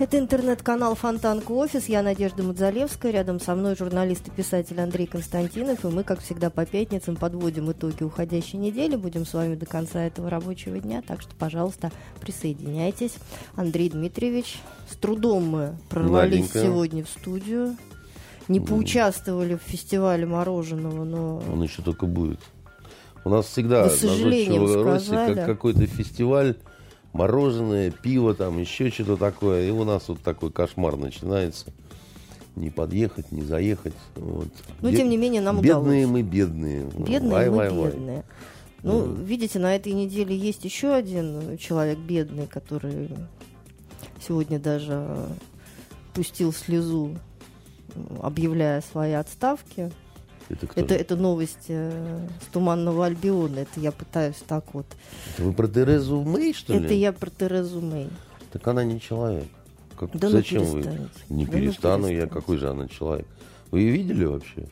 Это интернет-канал Фонтанка Офис. Я Надежда Мудзалевская. Рядом со мной журналист и писатель Андрей Константинов. И мы, как всегда, по пятницам подводим итоги уходящей недели. Будем с вами до конца этого рабочего дня. Так что, пожалуйста, присоединяйтесь. Андрей Дмитриевич, с трудом мы прорвались Маленько. сегодня в студию. Не поучаствовали в фестивале мороженого, но Он еще только будет. У нас всегда Вы Росси, сказали. как какой-то фестиваль, мороженое, пиво, там еще что-то такое. И у нас вот такой кошмар начинается. Не подъехать, не заехать. Вот. Но, Бед- тем не менее, нам Бедные удалось. мы бедные. Бедные Вай, мы вай, вай. бедные. Ну, видите, на этой неделе есть еще один человек бедный, который сегодня даже пустил слезу, объявляя свои отставки. Это кто? Это, это новость э, с Туманного Альбиона. Это я пытаюсь так вот. Это вы про Терезу Мэй, что ли? Это я про Терезу Мэй. Так она не человек. Как- Да ну Зачем вы? перестаньте. Не Да ну перестану я. Какой же она человек? Вы ее видели вообще?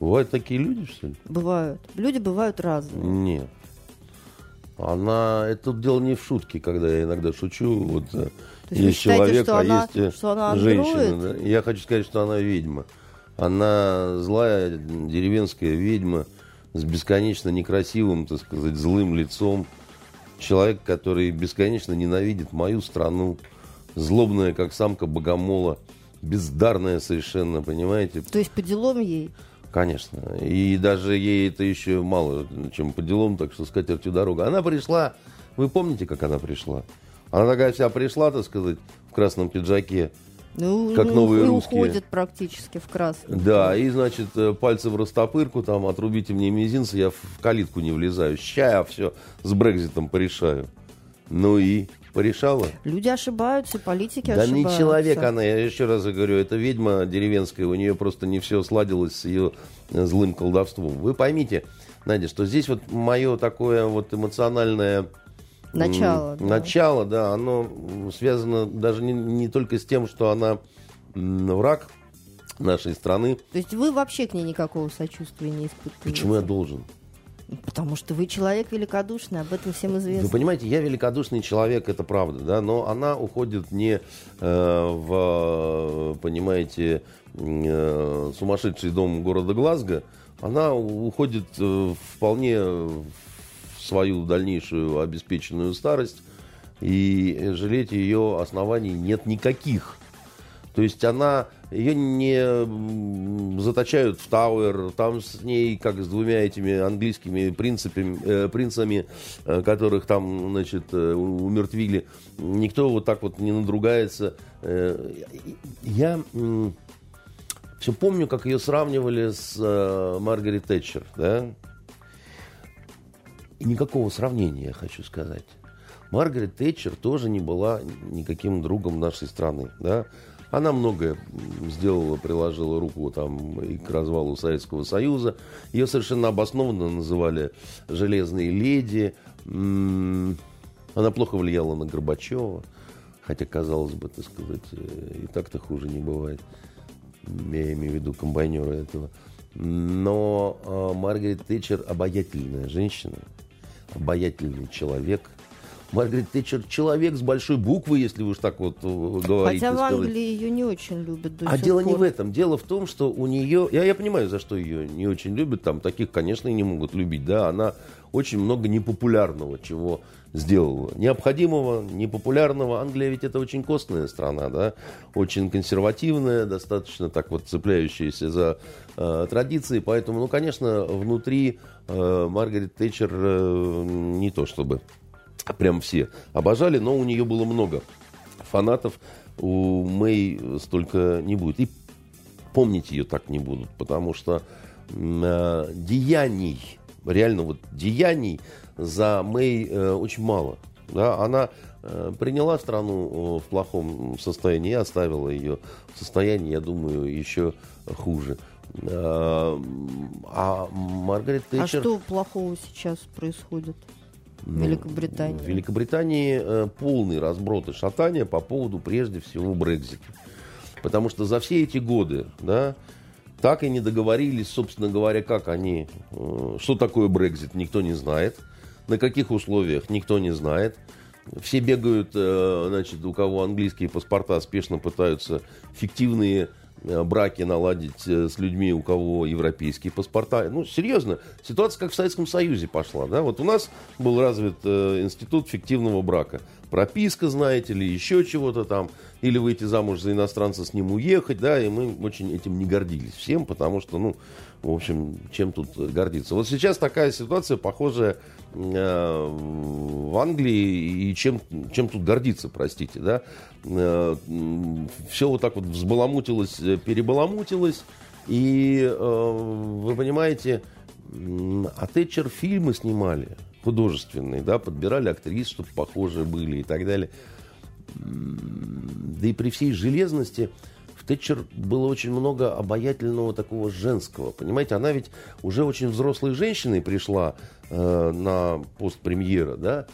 Бывают такие люди, что ли? Бывают. Люди бывают разные. Нет. Она... Это дело не в шутке, когда я иногда шучу. Вот э, То есть вы есть считаете, человек, что а она- есть э, что она женщина. да. Я хочу сказать, что она ведьма. Она злая деревенская ведьма с бесконечно некрасивым, так сказать, злым лицом. Человек, который бесконечно ненавидит мою страну. Злобная, как самка богомола. Бездарная совершенно, понимаете? То есть по делам ей. Конечно. И даже ей это еще мало, чем по делам, так что с катертью дорога. Она пришла, вы помните, как она пришла? Она такая вся пришла, так сказать, в красном пиджаке. Ну, Как ну, новые и русские. уходит практически в красный. Да, и, значит, э, пальцы в растопырку, там, отрубите мне мизинцы, я в калитку не влезаю. Ща я все с Брекзитом порешаю. Ну и порешала? Люди ошибаются, политики Да ошибаются. не человек она, я еще раз говорю, это ведьма деревенская, у нее просто не все сладилось с ее э, злым колдовством. Вы поймите, Надя, что здесь вот мое такое вот эмоциональное Начало, да. начало, да, оно связано даже не, не только с тем, что она враг нашей страны. То есть вы вообще к ней никакого сочувствия не испытываете? Почему я должен? Потому что вы человек великодушный, об этом всем известно. Вы понимаете, я великодушный человек, это правда, да, но она уходит не э, в, понимаете, э, сумасшедший дом города Глазго, она уходит э, вполне в свою дальнейшую обеспеченную старость, и жалеть ее оснований нет никаких. То есть она, ее не заточают в Тауэр, там с ней, как с двумя этими английскими принципами, э, принцами, э, которых там, значит, э, умертвили, никто вот так вот не надругается. Э, я все помню, как ее сравнивали с Маргарет Тэтчер, да? И никакого сравнения, я хочу сказать. Маргарет Тэтчер тоже не была никаким другом нашей страны. Да? Она многое сделала, приложила руку там, и к развалу Советского Союза. Ее совершенно обоснованно называли «железной леди». М, Она плохо влияла на Горбачева. Хотя, казалось бы, так сказать, э, и так-то хуже не бывает. Я имею в виду комбайнера этого. Но э, Маргарет Тэтчер обаятельная женщина, обаятельный человек. Маргарет Тэтчер человек с большой буквы, если вы уж так вот э, говорите. Хотя в сказать. Англии ее не очень любят А дело не пор. в этом. Дело в том, что у нее... Я, я понимаю, за что ее не очень любят. Там таких, конечно, и не могут любить. Да, она очень много непопулярного чего сделала. Необходимого, непопулярного. Англия ведь это очень костная страна, да. Очень консервативная, достаточно так вот цепляющаяся за э, традиции. Поэтому, ну, конечно, внутри э, Маргарет Тэтчер э, не то чтобы прям все обожали, но у нее было много фанатов. У Мэй столько не будет. И помнить ее так не будут, потому что э, деяний, реально вот деяний за Мэй э, очень мало. Да, она э, приняла страну в плохом состоянии и оставила ее в состоянии, я думаю, еще хуже. А, а Маргарет а Тэтчер... А что плохого сейчас происходит? В ну, Великобритании. В Великобритании э, полный разброд и шатание по поводу, прежде всего, Брекзита. Потому что за все эти годы, да, так и не договорились, собственно говоря, как они, э, что такое Брекзит, никто не знает. На каких условиях, никто не знает. Все бегают, э, значит, у кого английские паспорта, спешно пытаются фиктивные Э, браки наладить с людьми, у кого европейские паспорта. Ну, серьезно, ситуация как в Советском Союзе пошла. Да? Вот у нас был развит институт фиктивного брака. Прописка, знаете ли, еще чего-то там. Или выйти замуж за иностранца, с ним уехать. Да? И мы очень этим не гордились всем, потому что, ну, в общем, чем тут гордиться. Вот сейчас такая ситуация, похожая э, в Англии, и чем, чем тут гордиться, простите, да? Э, все вот так вот взбаламутилось, э, перебаламутилось, и э, вы понимаете, а Тэтчер фильмы снимали художественные, да, подбирали актрис, чтобы похожие были и так далее. Да и при всей железности Тэтчер было очень много обаятельного такого женского. Понимаете, она ведь уже очень взрослой женщиной пришла э, на пост премьера, да.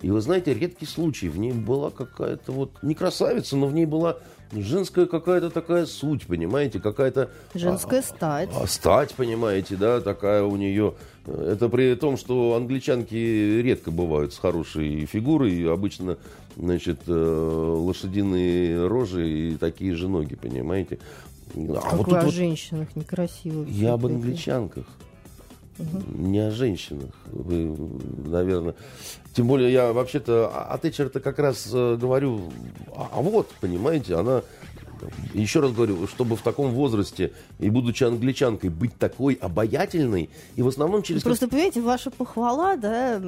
И вы знаете, редкий случай. В ней была какая-то вот не красавица, но в ней была женская какая-то такая суть, понимаете, какая-то... Женская а, стать. А, стать, понимаете, да, такая у нее... Это при том, что англичанки редко бывают с хорошей фигурой, обычно значит, э, лошадиные рожи и такие же ноги, понимаете? А как вот вы о вот женщинах некрасивых. Я об англичанках. Угу. Не о женщинах. Вы, наверное. Тем более я вообще-то о Тэтчер-то как раз э, говорю, а, а вот, понимаете, она еще раз говорю, чтобы в таком возрасте и будучи англичанкой быть такой обаятельной и в основном через... Просто, понимаете, ваша похвала, да,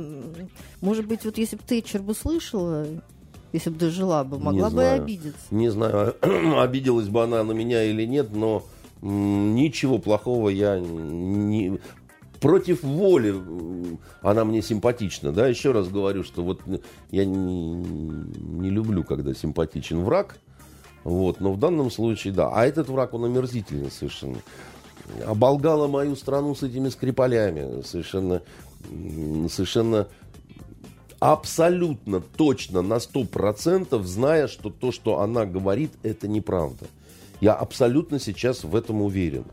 может быть, вот если бы Тэтчер бы слышала, если бы дожила бы, могла не бы знаю, обидеться. Не знаю, обиделась бы она на меня или нет, но ничего плохого я не... Против воли она мне симпатична, да, еще раз говорю, что вот я не, не люблю, когда симпатичен враг, вот, но в данном случае, да. А этот враг, он омерзительный совершенно. Оболгала мою страну с этими скрипалями. Совершенно, совершенно абсолютно точно на сто процентов, зная, что то, что она говорит, это неправда. Я абсолютно сейчас в этом уверен.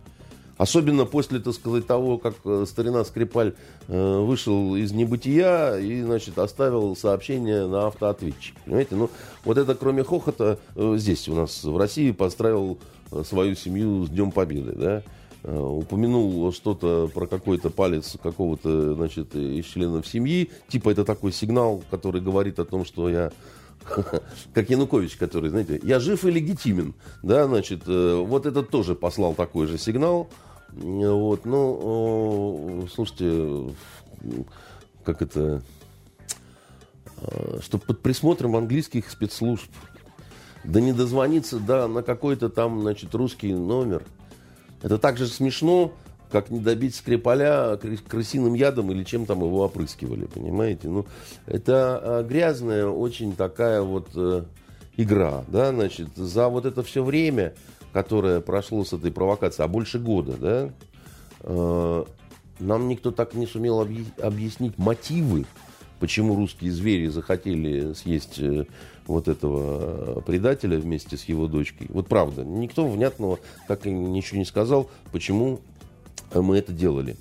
Особенно после, так сказать, того, как э, старина Скрипаль э, вышел из небытия и, значит, оставил сообщение на автоответчик. Понимаете, ну, вот это, кроме хохота, э, здесь у нас в России построил свою семью с Днем Победы, да, упомянул что-то про какой-то палец какого-то, значит, из членов семьи, типа это такой сигнал, который говорит о том, что я как Янукович, который, знаете, я жив и легитимен, да, значит, вот этот тоже послал такой же сигнал, вот, ну, слушайте, как это, э, чтобы под присмотром английских спецслужб, да не дозвониться, да, на какой-то там, значит, русский номер – это так же смешно, как не добить Скрипаля крысиным ядом или чем там его опрыскивали, понимаете? Ну, это а, грязная очень такая вот э, игра, да, значит, за вот это все время, которое прошло с этой провокацией, а больше года, да, э, нам никто так не сумел объяснить мотивы, почему русские звери захотели съесть э, вот этого предателя вместе с его дочкой. Вот правда, никто внятного так и ничего не сказал, почему мы это делали.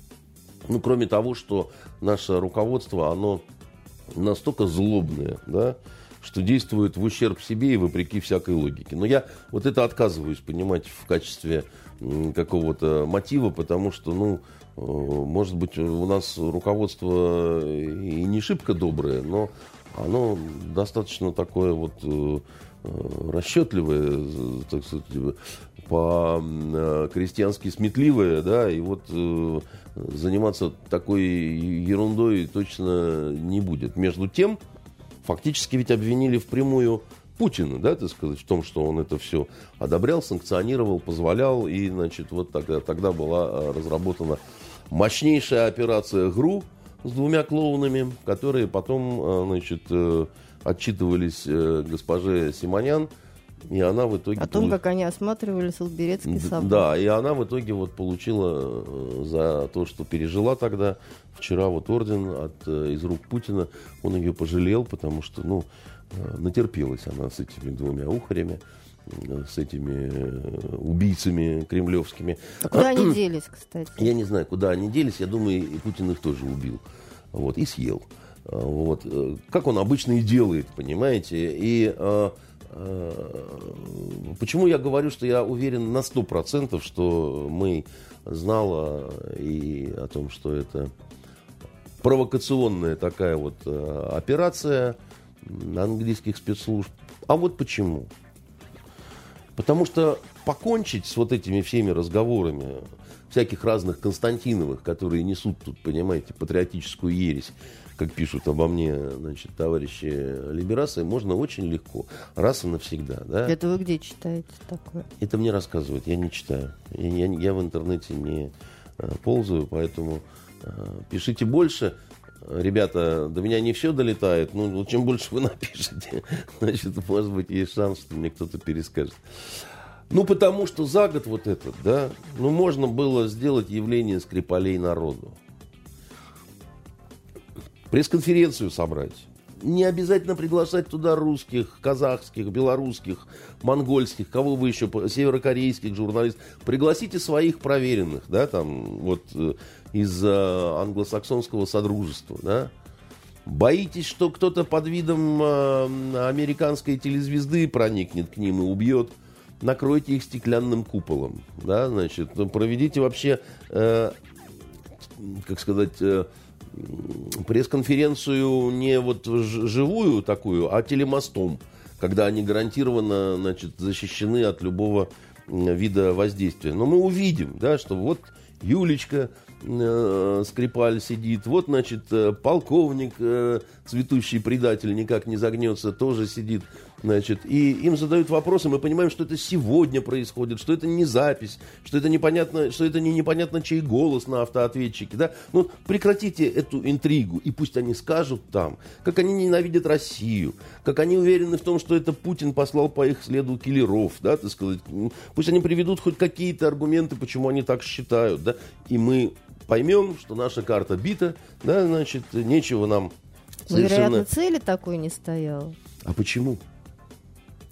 Ну, кроме того, что наше руководство, оно настолько злобное, да, что действует в ущерб себе и вопреки всякой логике. Но я вот это отказываюсь понимать в качестве какого-то мотива, потому что, ну, э, может быть, у нас руководство и не шибко доброе, но оно достаточно такое вот э, э, расчетливое, так сказать, по-крестьянски сметливое, да, и вот заниматься такой ерундой точно не будет. Между тем, фактически ведь обвинили впрямую Путина, да, так сказать, в том, что он это все одобрял, санкционировал, позволял, и, значит, вот тогда, тогда была разработана мощнейшая операция ГРУ, с двумя клоунами, которые потом, э, значит, э, отчитывались э, госпоже Симонян, и она в итоге... О том, получ- как они осматривали Солберецкий Д- собор. Да, и она в итоге вот получила э, за то, что пережила тогда, вчера вот орден от, э, из рук Путина, он ее пожалел, потому что, ну, э, натерпелась она с этими двумя ухарями, э, с этими убийцами кремлевскими. А куда они делись, кстати? Я не знаю, куда они делись. Я думаю, и Путин их тоже убил. Вот, и съел. Вот. Как он обычно и делает, понимаете. И а, а, почему я говорю, что я уверен на 100%, что мы знала и о том, что это провокационная такая вот э, операция английских спецслужб. А вот почему. Потому что покончить с вот этими всеми разговорами всяких разных Константиновых, которые несут тут, понимаете, патриотическую ересь, как пишут обо мне, значит, товарищи либерасы, можно очень легко, раз и навсегда, да. Это вы где читаете такое? Это мне рассказывают, я не читаю. Я, я- я в интернете не э, ползаю, поэтому пишите больше. Ребята, до меня не все долетает, вот чем больше вы напишете, значит, может быть, есть шанс, что мне кто-то перескажет. Ну, потому что за год вот этот, да, ну, можно было сделать явление Скрипалей народу. Пресс-конференцию собрать. Не обязательно приглашать туда русских, казахских, белорусских, монгольских, кого вы еще, северокорейских журналистов. Пригласите своих проверенных, да, там, вот э, из э, англосаксонского содружества, да. Боитесь, что кто-то под видом э, американской телезвезды проникнет к ним и убьет? Накройте их стеклянным куполом, да, значит, ну, проведите вообще, э, как сказать, э, пресс-конференцию не вот живую такую, а телемостом, когда они гарантированно, значит, защищены от любого вида воздействия. Но мы увидим, да, что вот Юлечка э, Скрипаль сидит, вот, значит, э, полковник, э, цветущий предатель, никак не загнется, тоже сидит, значит, и им задают вопросы, мы понимаем, что это сегодня происходит, что это не запись, что это непонятно, что это не непонятно чей голос на автоответчике, да, ну, прекратите эту интригу, и пусть они скажут там, как они ненавидят Россию, как они уверены в том, что это Путин послал по их следу киллеров, да, так сказать, пусть они приведут хоть какие-то аргументы, почему они так считают, да, и мы поймем, что наша карта бита, да, значит, нечего нам Ну, вероятно, совершенно... цели такой не стояло. А почему?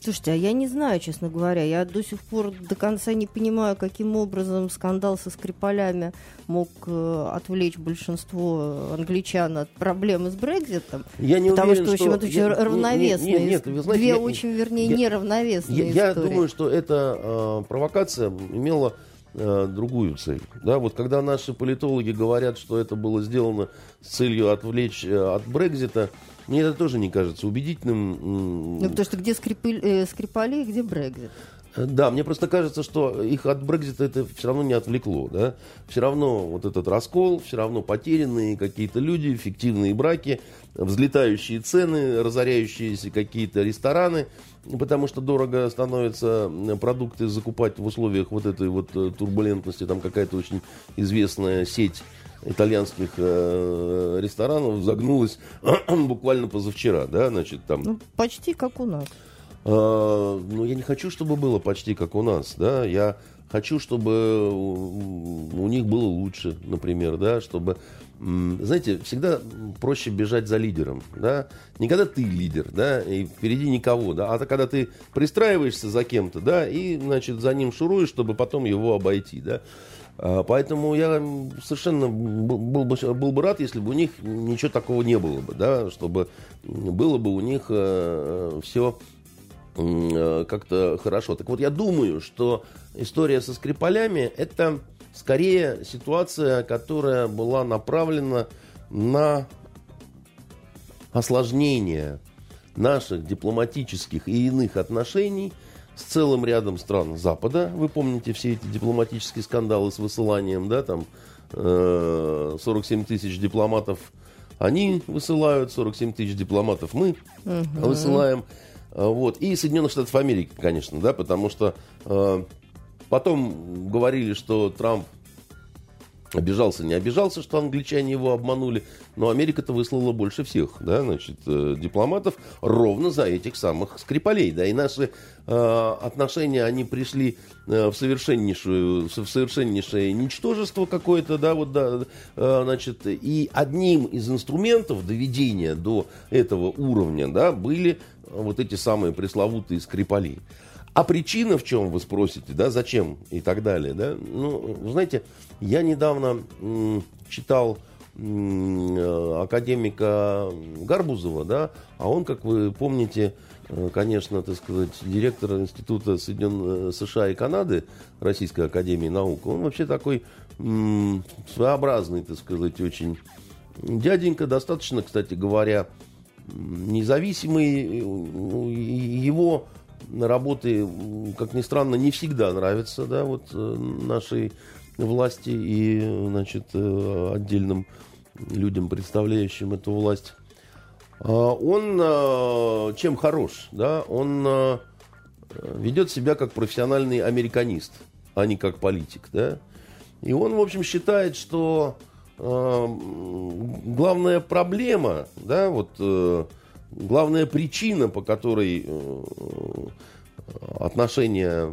Слушайте, а я не знаю, честно говоря. Я до сих пор до конца не понимаю, каким образом скандал со Скрипалями мог э, отвлечь большинство англичан от проблемы с Брекзитом. Я не Потому уверен, что, в общем, это очень я- равновесные. не- Нет, вы знаете, Две я- очень, вернее, я- неравновесные Я, я истории. думаю, что эта э, провокация имела э, другую цель. Да, вот когда наши политологи говорят, что это было сделано с целью отвлечь э, от Брекзита, мне это тоже не кажется убедительным. Ну, потому что где скрипы- э, Скрипали, где Брекзит? Да, мне просто кажется, что их от Брекзита это все равно не отвлекло. Да? Все равно вот этот раскол, все равно потерянные какие-то люди, фиктивные браки, взлетающие цены, разоряющиеся какие-то рестораны, потому что дорого становятся продукты закупать в условиях вот этой вот э, турбулентности. Там какая-то очень известная сеть итальянских э, ресторанов загнулась буквально позавчера, да, значит, там Ну, почти как у нас. а, Ну, я не хочу, чтобы было почти как у нас, да. Я хочу, чтобы у у них было лучше, например, да, чтобы... Знаете, всегда проще бежать за лидером, да. Не когда ты лидер, да, и впереди никого, да, а то когда ты пристраиваешься за кем-то, да, и, значит, за ним шуруешь, чтобы потом его обойти, да. А, Поэтому я совершенно был бы, был бы рад, если бы у них ничего такого не было бы, да, чтобы было бы у них все м, э, как-то хорошо. Так вот, я думаю, что история со Скрипалями это скорее ситуация, которая была направлена на осложнение наших дипломатических и иных отношений с целым рядом стран Запада. Вы помните все эти дипломатические скандалы с высыланием, да, там э, 47 тысяч дипломатов они высылают, 47 тысяч дипломатов мы высылаем. А, Вот. И Соединенных Штатов Америки, конечно, да, потому что э, потом говорили, что Трамп обижался, не обижался, что англичане его обманули, но Америка-то выслала больше всех, да, значит, э, дипломатов ровно за этих самых Скрипалей, да, и наши э, отношения, они пришли э, в совершеннейшую, в совершеннейшее ничтожество какое-то, да, вот, да, э, значит, и одним из инструментов доведения до этого уровня, да, были вот эти самые пресловутые Скрипали. А причина в чем, вы спросите, да, зачем и так далее, да? Ну, знаете, я недавно читал э, академика Гарбузова, да, а он, как вы помните, э, конечно, так сказать, директор Института Соединенных э, США и Канады Российской Академии Наук, он вообще такой своеобразный, так сказать, очень дяденька, достаточно, кстати говоря, независимый, ну, его работы, как ни странно, не всегда нравятся, да, вот э, нашей власти и, значит, э, отдельным людям, представляющим эту власть. А он э, чем хорош, да, он ведет себя как профессиональный американист, а не как политик, да. И он, в общем, считает, что главная проблема, да, вот главная причина, по которой э, отношения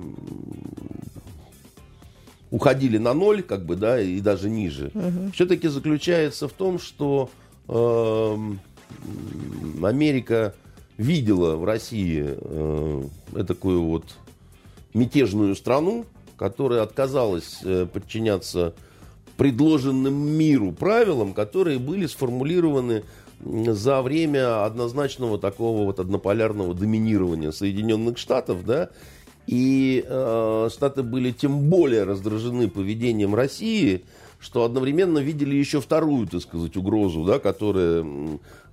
уходили на ноль, как бы, да, и даже ниже, угу. все-таки заключается в том, что э, Америка видела в России э, такую вот мятежную страну, которая отказалась э, подчиняться предложенным миру правилам, которые были сформулированы за время однозначного такого вот однополярного доминирования Соединенных Штатов, да, и э, Штаты были тем более раздражены поведением России, что одновременно видели еще вторую, так сказать, угрозу, да, которая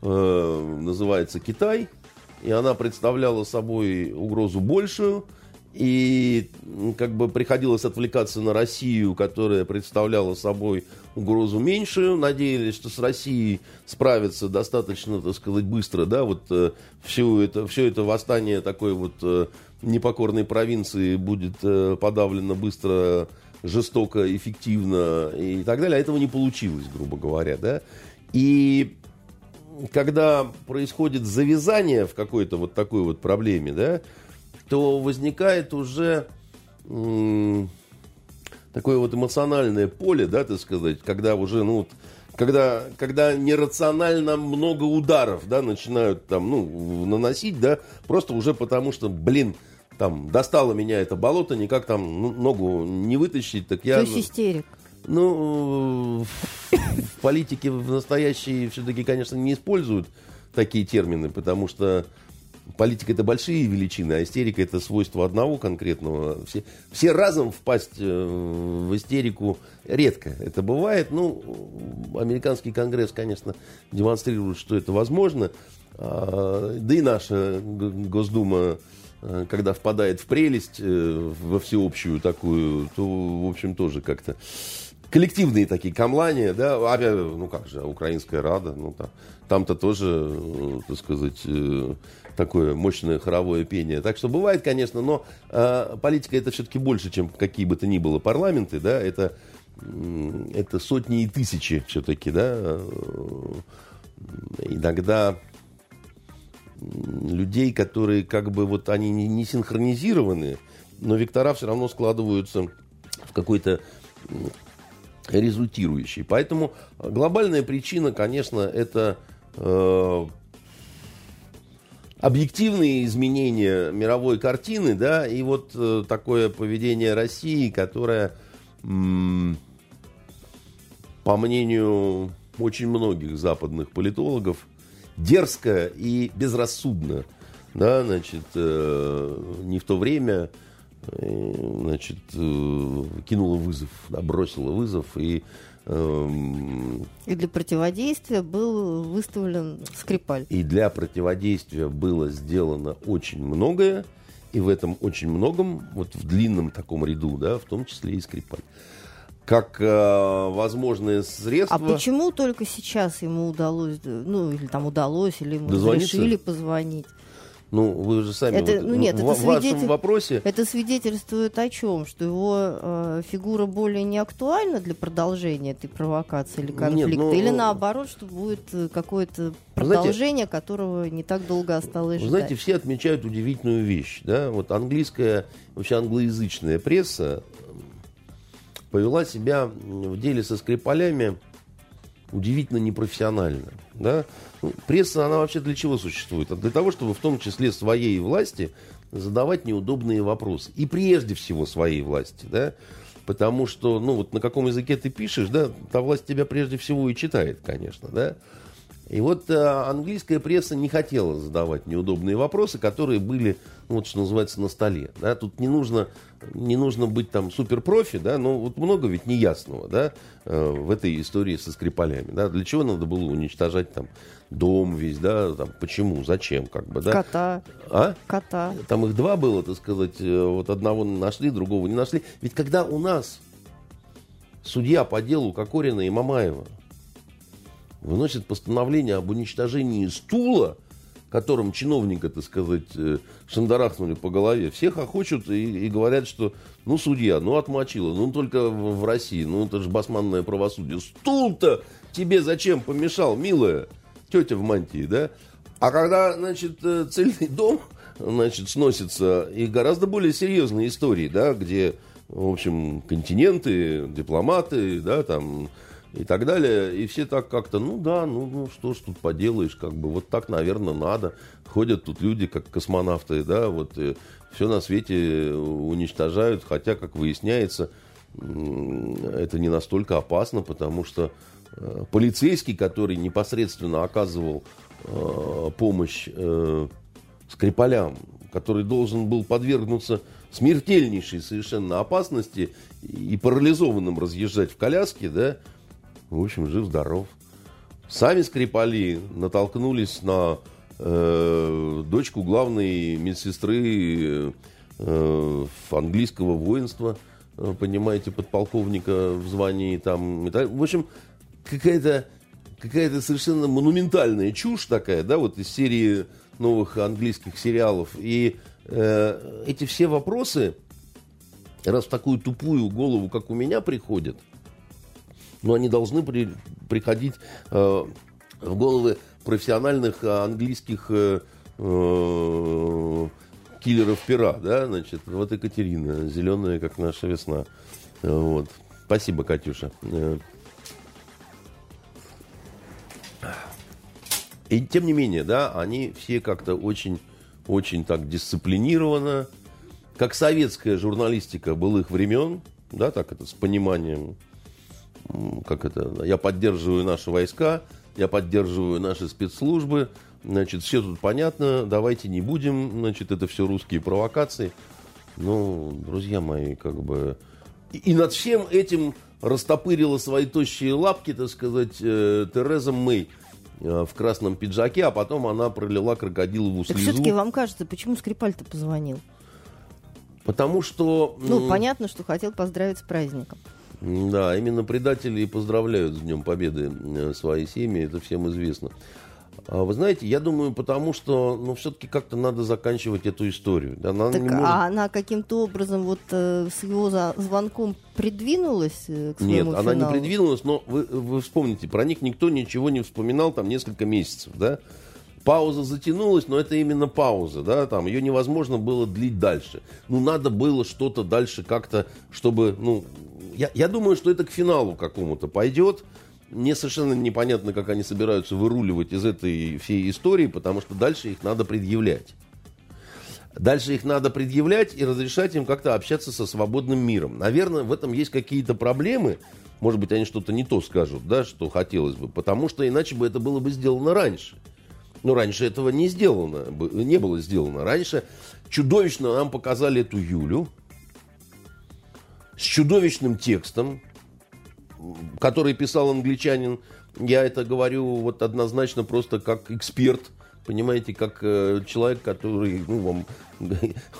э, называется Китай, и она представляла собой угрозу большую, и как бы приходилось отвлекаться на Россию, которая представляла собой угрозу меньшую. Надеялись, что с Россией справиться достаточно, так сказать, быстро. Да, вот э, все, это, все это восстание такой вот э, непокорной провинции будет э, подавлено быстро, жестоко, эффективно и так далее. А этого не получилось, грубо говоря. Да? И когда происходит завязание в какой-то вот такой вот проблеме, да, то возникает уже такое вот эмоциональное поле, да, так сказать, когда уже, ну, когда, когда нерационально много ударов, да, начинают там, ну, наносить, да, просто уже потому что, блин, там, достало меня это болото, никак там ну, ногу не вытащить, так я... То есть истерик. Ну, в политике в настоящей все-таки, конечно, не используют такие термины, потому что политика это большие величины, а истерика это свойство одного конкретного. Все, все разом впасть э, в истерику редко. Это бывает. Ну, американский конгресс, конечно, демонстрирует, что это возможно. А, да и наша Госдума э, когда впадает в прелесть, э, во всеобщую такую, то, в общем, тоже как-то коллективные такие камлания, да, авиа, ну как же, украинская рада, ну там, там-то тоже, так сказать, такое мощное хоровое пение. Так что бывает, конечно, но э, политика это все-таки больше, чем какие бы то ни было парламенты, да, это, это сотни и тысячи все-таки, да. Иногда людей, которые как бы вот они не, не синхронизированы, но вектора все равно складываются в какой-то результирующий. Поэтому глобальная причина, конечно, это э, объективные изменения мировой картины, да, и вот э, такое поведение России, которое, по мнению очень многих западных политологов, дерзко и безрассудно, да, значит, э, не в то время, э, значит, э, кинула вызов, да, бросила вызов и и для противодействия был выставлен Скрипаль. И для противодействия было сделано очень многое, и в этом очень многом, вот в длинном таком ряду, да, в том числе и Скрипаль. Как э, возможное средство. А почему только сейчас ему удалось, ну, или там удалось, или ему решили позвонить? Ну, вы же сами Это- вот ну, нет, в, это в вашем вопросе... Это свидетельствует о чем? Что его э, фигура более не актуальна для продолжения этой провокации или конфликта? ну, или ну, наоборот, что будет э, какое-то Вы знаете- продолжение, которого не так долго осталось ждать? знаете, все отмечают удивительную вещь. Да? Вот английская, вообще англоязычная пресса повела себя в деле со Скрипалями удивительно непрофессионально. Да? Ну, Пресса, она вообще для чего существует? А Для того, чтобы в том числе своей власти задавать неудобные вопросы. И прежде всего своей власти. Да? Потому что, ну вот на каком языке ты пишешь, да, та власть тебя прежде всего и читает, конечно, да. И вот э, английская пресса не хотела задавать неудобные вопросы, которые были, ну, вот что называется, на столе. Да? Тут не нужно, не нужно быть там суперпрофи, да, но вот много ведь неясного да, э, в этой истории со Скрипалями. Да? Для чего надо было уничтожать там дом весь, да, там, почему, зачем, как бы, да. Кота, А? кота. Там их два было, так сказать, э, вот одного нашли, другого не нашли. Ведь когда у нас судья по делу Кокорина и Мамаева выносит постановление об уничтожении стула, которым чиновника, так сказать, э, шандарахнули по голове, всех охочут и, и говорят, что, ну, судья, ну, отмочила, ну, только в, России, ну, это же басманное правосудие. Стул-то тебе зачем помешал, милая тетя в мантии, да? А когда, значит, э, цельный дом, значит, сносится, и гораздо более серьезные истории, да, где, в общем, континенты, дипломаты, да, там, и так далее, и все так как-то, ну да, ну, ну что ж тут поделаешь, как бы, вот так, наверное, надо. Ходят тут люди, как космонавты, да, вот, все на свете уничтожают, хотя, как выясняется, это не настолько опасно, потому что э, полицейский, который непосредственно оказывал э, помощь э, Скрипалям, который должен был подвергнуться смертельнейшей совершенно опасности и парализованным разъезжать в коляске, да, в общем, жив-здоров. Сами Скрипали натолкнулись на э, дочку главной медсестры э, английского воинства, э, понимаете, подполковника в звании там. В общем, какая-то какая-то совершенно монументальная чушь такая, да, вот из серии новых английских сериалов. И э, эти все вопросы, раз в такую тупую голову, как у меня, приходят, но они должны при- приходить э, в головы профессиональных э, английских э, э, киллеров пера, да, значит, вот Екатерина, зеленая, как наша весна. Э, Вот. Спасибо, Катюша. Э, И тем не менее, да, они все как-то очень, очень так дисциплинированно, как советская журналистика былых времен, да, так это с пониманием, как это, я поддерживаю наши войска, я поддерживаю наши спецслужбы, значит, все тут понятно, давайте не будем, значит, это все русские провокации. Ну, друзья мои, как бы... И, и над всем этим растопырила свои тощие лапки, так сказать, э, Тереза Мэй э, в красном пиджаке, а потом она пролила крокодилову Так слезу. все-таки вам кажется, почему Скрипаль-то позвонил? Потому что... Ну, понятно, что хотел поздравить с праздником. Да, именно предатели и поздравляют с Днем Победы э, свои семьи, это всем известно. А Вы знаете, я думаю, потому что, ну, все-таки как-то надо заканчивать эту историю. Она Так, может- а она каким-то образом вот э, с его звонком придвинулась э, к Нет, своему она не финалу? придвинулась, но вы, вы вспомните, про них никто ничего не вспоминал там несколько месяцев, да? Пауза затянулась, но это именно пауза, да, там ее невозможно было длить дальше. Ну, надо было что-то дальше как-то, чтобы, ну, я, я думаю, что это к финалу какому-то пойдет. Мне совершенно непонятно, как они собираются выруливать из этой всей истории, потому что дальше их надо предъявлять. Дальше их надо предъявлять и разрешать им как-то общаться со свободным миром. Наверное, в этом есть какие-то проблемы. Может быть, они что-то не то скажут, да, что хотелось бы. Потому что иначе бы это было бы сделано раньше. Но раньше этого не сделано, не было сделано. Раньше чудовищно нам показали эту Юлю с чудовищным текстом, который писал англичанин. Я это говорю вот однозначно просто как эксперт, понимаете, как э, человек, который, ну, вам,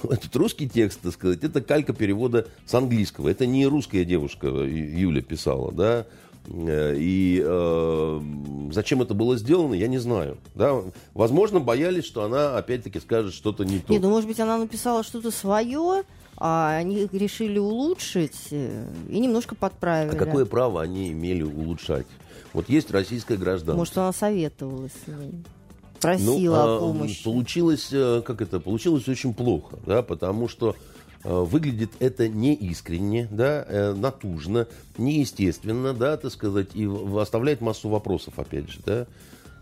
этот русский текст, так сказать, это калька перевода с английского. Это не русская девушка Ю- Юля писала, да, Э, и э, зачем это было сделано, я не знаю. Да? Возможно, боялись, что она опять-таки скажет что-то не то. Нет, ну, может быть, она написала что-то свое, а они решили улучшить э, и немножко подправили. А какое право они имели улучшать? Вот есть российская гражданка. Может, она советовалась с ней просила ну, о а, помощи. Получилось, э, как это, получилось очень плохо, да, потому что э, выглядит это неискренне, да, натужно, неестественно, да, так сказать, и оставляет массу вопросов, опять же, да.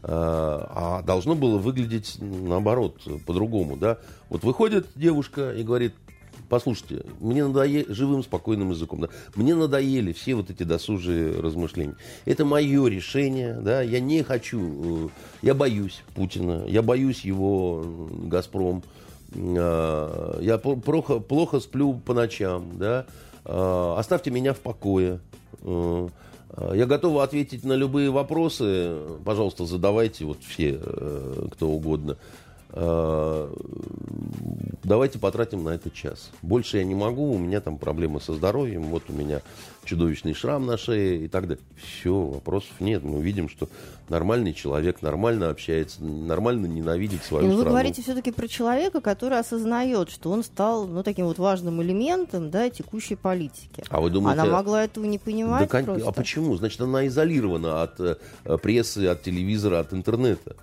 А, а должно было выглядеть наоборот, по-другому, да. Вот выходит девушка и говорит, послушайте, мне надоели, живым, спокойным языком, да, мне надоели все вот эти досужие размышления. Это мое решение, да, я не хочу, э, я боюсь Путина, я боюсь его «Газпром», э, я плохо, плохо сплю по ночам, да, э, оставьте меня в покое. Я готова ответить на любые вопросы. Пожалуйста, задавайте вот все, кто угодно. Э, давайте потратим на это час. Больше я не могу, у меня там проблемы со здоровьем, вот у меня чудовищный шрам на шее и так далее. Все, вопросов нет. Мы видим, что нормальный человек нормально общается, нормально ненавидит свою Но страну. Вы говорите все-таки про человека, который осознает, что он стал ну, таким вот важным элементом да, текущей политики. А вы думаете... Она могла этого не понимать да, просто? А почему? Значит, она изолирована от э, прессы, от телевизора, от интернета.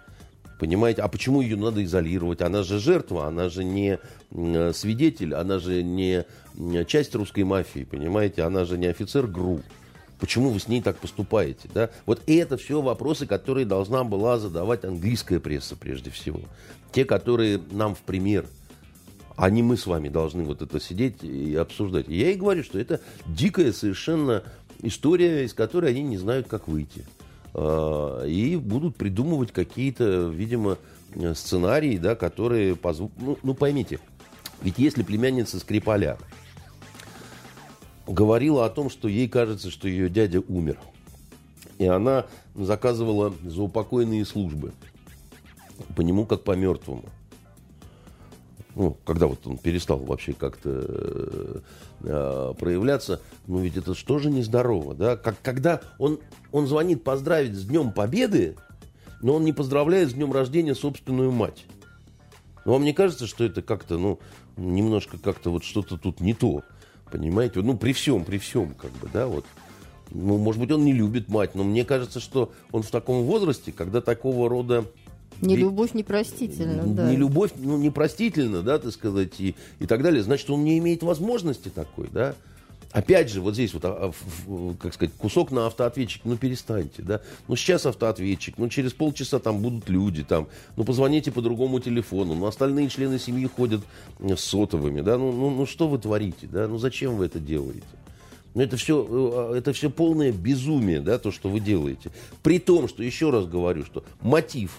Понимаете? А почему ее надо изолировать? Она же жертва, она же не свидетель, она же не часть русской мафии, понимаете? Она же не офицер ГРУ. Почему вы с ней так поступаете? Да? Вот это все вопросы, которые должна была задавать английская пресса прежде всего. Те, которые нам в пример. А не мы с вами должны вот это сидеть и обсуждать. Я и говорю, что это дикая совершенно история, из которой они не знают, как выйти. Э, и будут придумывать какие-то, видимо, сценарии, да, которые позволят... Ну, ну, поймите, ведь если племянница Скрипаля говорила о том, что ей кажется, что ее дядя умер, и она заказывала заупокойные службы по нему как по мертвому, ну, когда вот он перестал вообще как-то э, э, проявляться, ну ведь это что же нездорово, да? Как, когда он, он звонит поздравить с Днем Победы, но он не поздравляет с днем рождения собственную мать. Ну, вам не кажется, что это как-то, ну, немножко как-то вот что-то тут не то, понимаете? Ну, при всем, при всем, как бы, да, вот. Ну, может быть, он не любит мать, но мне кажется, что он в таком возрасте, когда такого рода не любовь непростительна, да. Не любовь, ну, непростительна, да, так сказать, и, и так далее. Значит, он не имеет возможности такой, да. Опять же, вот здесь вот, а, как сказать, кусок на автоответчик, ну перестаньте, да. Ну сейчас автоответчик, ну через полчаса там будут люди, там, ну позвоните по другому телефону, ну остальные члены семьи ходят с сотовыми, да. Ну, ну, ну что вы творите, да, ну зачем вы это делаете? Ну, это все, э, это все полное безумие, да, то, что вы делаете. При том, что, еще раз говорю, что мотив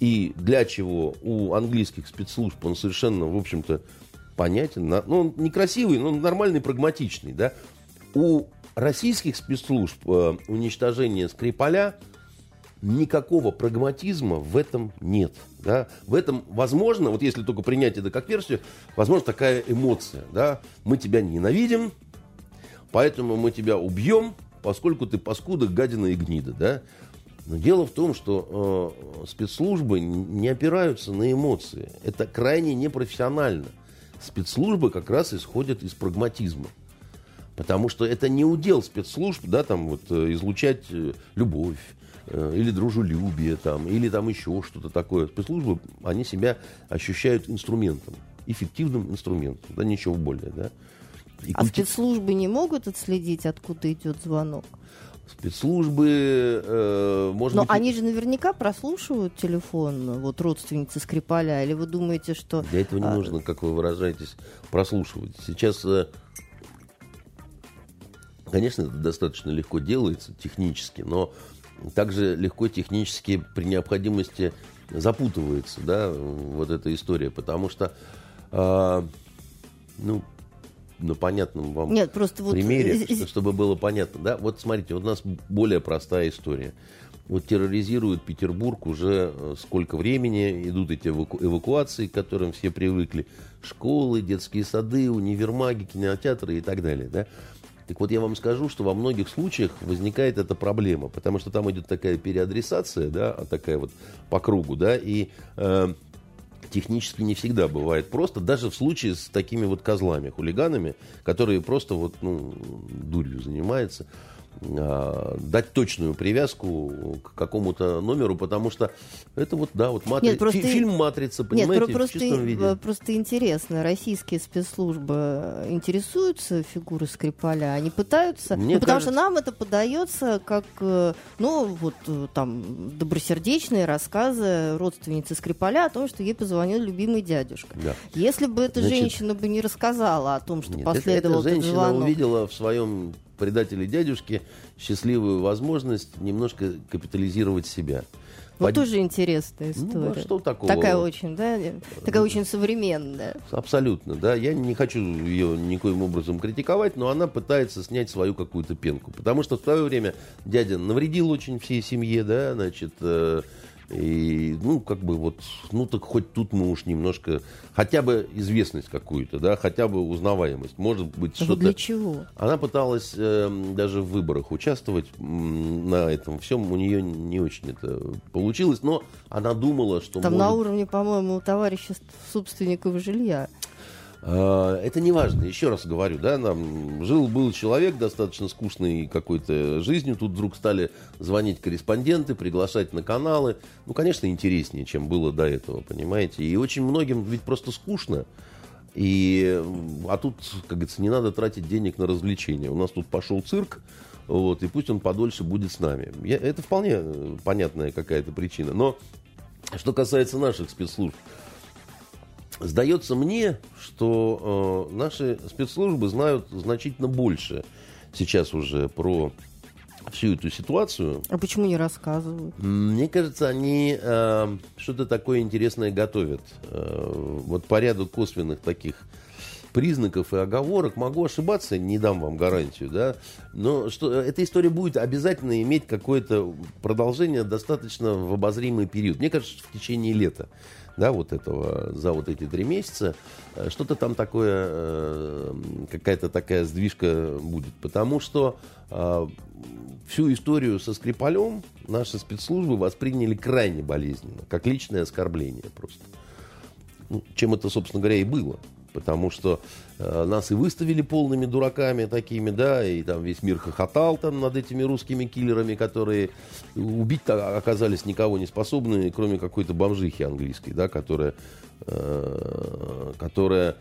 и для чего у английских спецслужб он совершенно, в общем-то, понятен. Ну, он некрасивый, но нормальный, прагматичный, да. У российских спецслужб э, уничтожение Скрипаля никакого прагматизма в этом нет. Да? В этом, возможно, вот если только принять это как версию, возможно, такая эмоция. Да? Мы тебя ненавидим, поэтому мы тебя убьем, поскольку ты паскуда, гадина и гнида. Да? Но дело в том, что э, спецслужбы не опираются на эмоции. Это крайне непрофессионально. Спецслужбы как раз исходят из прагматизма. Потому что это не удел спецслужб, да, там вот э, излучать э, любовь э, или дружелюбие, там, или там еще что-то такое. Спецслужбы, они себя ощущают инструментом, эффективным инструментом, да, ничего более, да. И а культи... спецслужбы не могут отследить, откуда идет звонок? Спецслужбы, э, может Но быть... они же наверняка прослушивают телефон вот родственницы Скрипаля, или вы думаете, что... Для этого не а... нужно, как вы выражаетесь, прослушивать. Сейчас, э, конечно, это достаточно легко делается технически, но также легко технически при необходимости запутывается, да, вот эта история, потому что, э, ну, на понятном вам Нет, просто примере, вот... чтобы было понятно. Да? Вот смотрите, вот у нас более простая история. Вот терроризируют Петербург уже э, сколько времени, идут эти эваку... эвакуации, к которым все привыкли. Школы, детские сады, универмаги, кинотеатры и так далее. Да? Так вот я вам скажу, что во многих случаях возникает эта проблема, потому что там идет такая переадресация, да, а такая вот по кругу, да, и э, технически не всегда бывает просто, даже в случае с такими вот козлами, хулиганами, которые просто вот, ну, дурью занимаются. А, дать точную привязку к какому-то номеру, потому что это вот, да, вот матри... Нет, просто... фильм «Матрица», понимаете, Нет, просто, в чистом виде. просто интересно, российские спецслужбы интересуются фигурой Скрипаля, они пытаются, Мне ну, потому что нам это подается как, э, ну, вот э, там, добросердечные рассказы родственницы Скрипаля о том, что ей позвонил любимый дядюшка. Да. Если бы эта Значит, женщина бы не рассказала о том, что нет, последовал эта, эта женщина звонок... увидела в своем предателей дядюшки счастливую возможность немножко капитализировать себя. Вот Под... тоже интересная ну, история. Ну, что такого? Такая очень, да? Такая очень современная. Абсолютно, да. Я не хочу ее никоим образом критиковать, но она пытается снять свою какую-то пенку. Потому что в свое время дядя навредил очень всей семье, да, значит, э, и, ну, как бы вот, ну, так хоть тут мы уж немножко, хотя бы известность какую-то, да, хотя бы узнаваемость. Может быть, что-то... Для чего? Она пыталась э, даже в выборах участвовать на этом всем. У нее не очень это получилось, но она думала, что Там может... на уровне, по-моему, товарища собственников жилья. А, это не важно, еще раз говорю, да, нам жил-был человек достаточно скучный какой-то жизнью, тут вдруг стали звонить корреспонденты, приглашать на каналы. Ну, конечно, интереснее, чем было до этого, понимаете. И очень многим ведь просто скучно. И, а тут, как говорится, не надо тратить денег на развлечения. У нас тут пошел цирк, вот, и пусть он подольше будет с нами. Я, это вполне понятная какая-то причина. Но что касается наших спецслужб, Сдается мне, что э, наши спецслужбы знают значительно больше сейчас уже про всю эту ситуацию. А почему не рассказывают? Мне кажется, они э, что-то такое интересное готовят. Э, вот по ряду косвенных таких признаков и оговорок. Могу ошибаться, не дам вам гарантию, да. Но что эта история будет обязательно иметь какое-то продолжение достаточно в обозримый период. Мне кажется, в течение лета да, вот этого, за вот эти три месяца, э, что-то там такое, э, какая-то такая сдвижка будет. Потому что э, всю историю со Скрипалем наши спецслужбы восприняли крайне болезненно, как личное оскорбление просто. Ну, чем это, собственно говоря, и было потому что э, нас и выставили полными дураками такими, да, и там весь мир хохотал там над этими русскими киллерами, которые убить оказались никого не способны, кроме какой-то бомжихи английской, да, которая, э, которая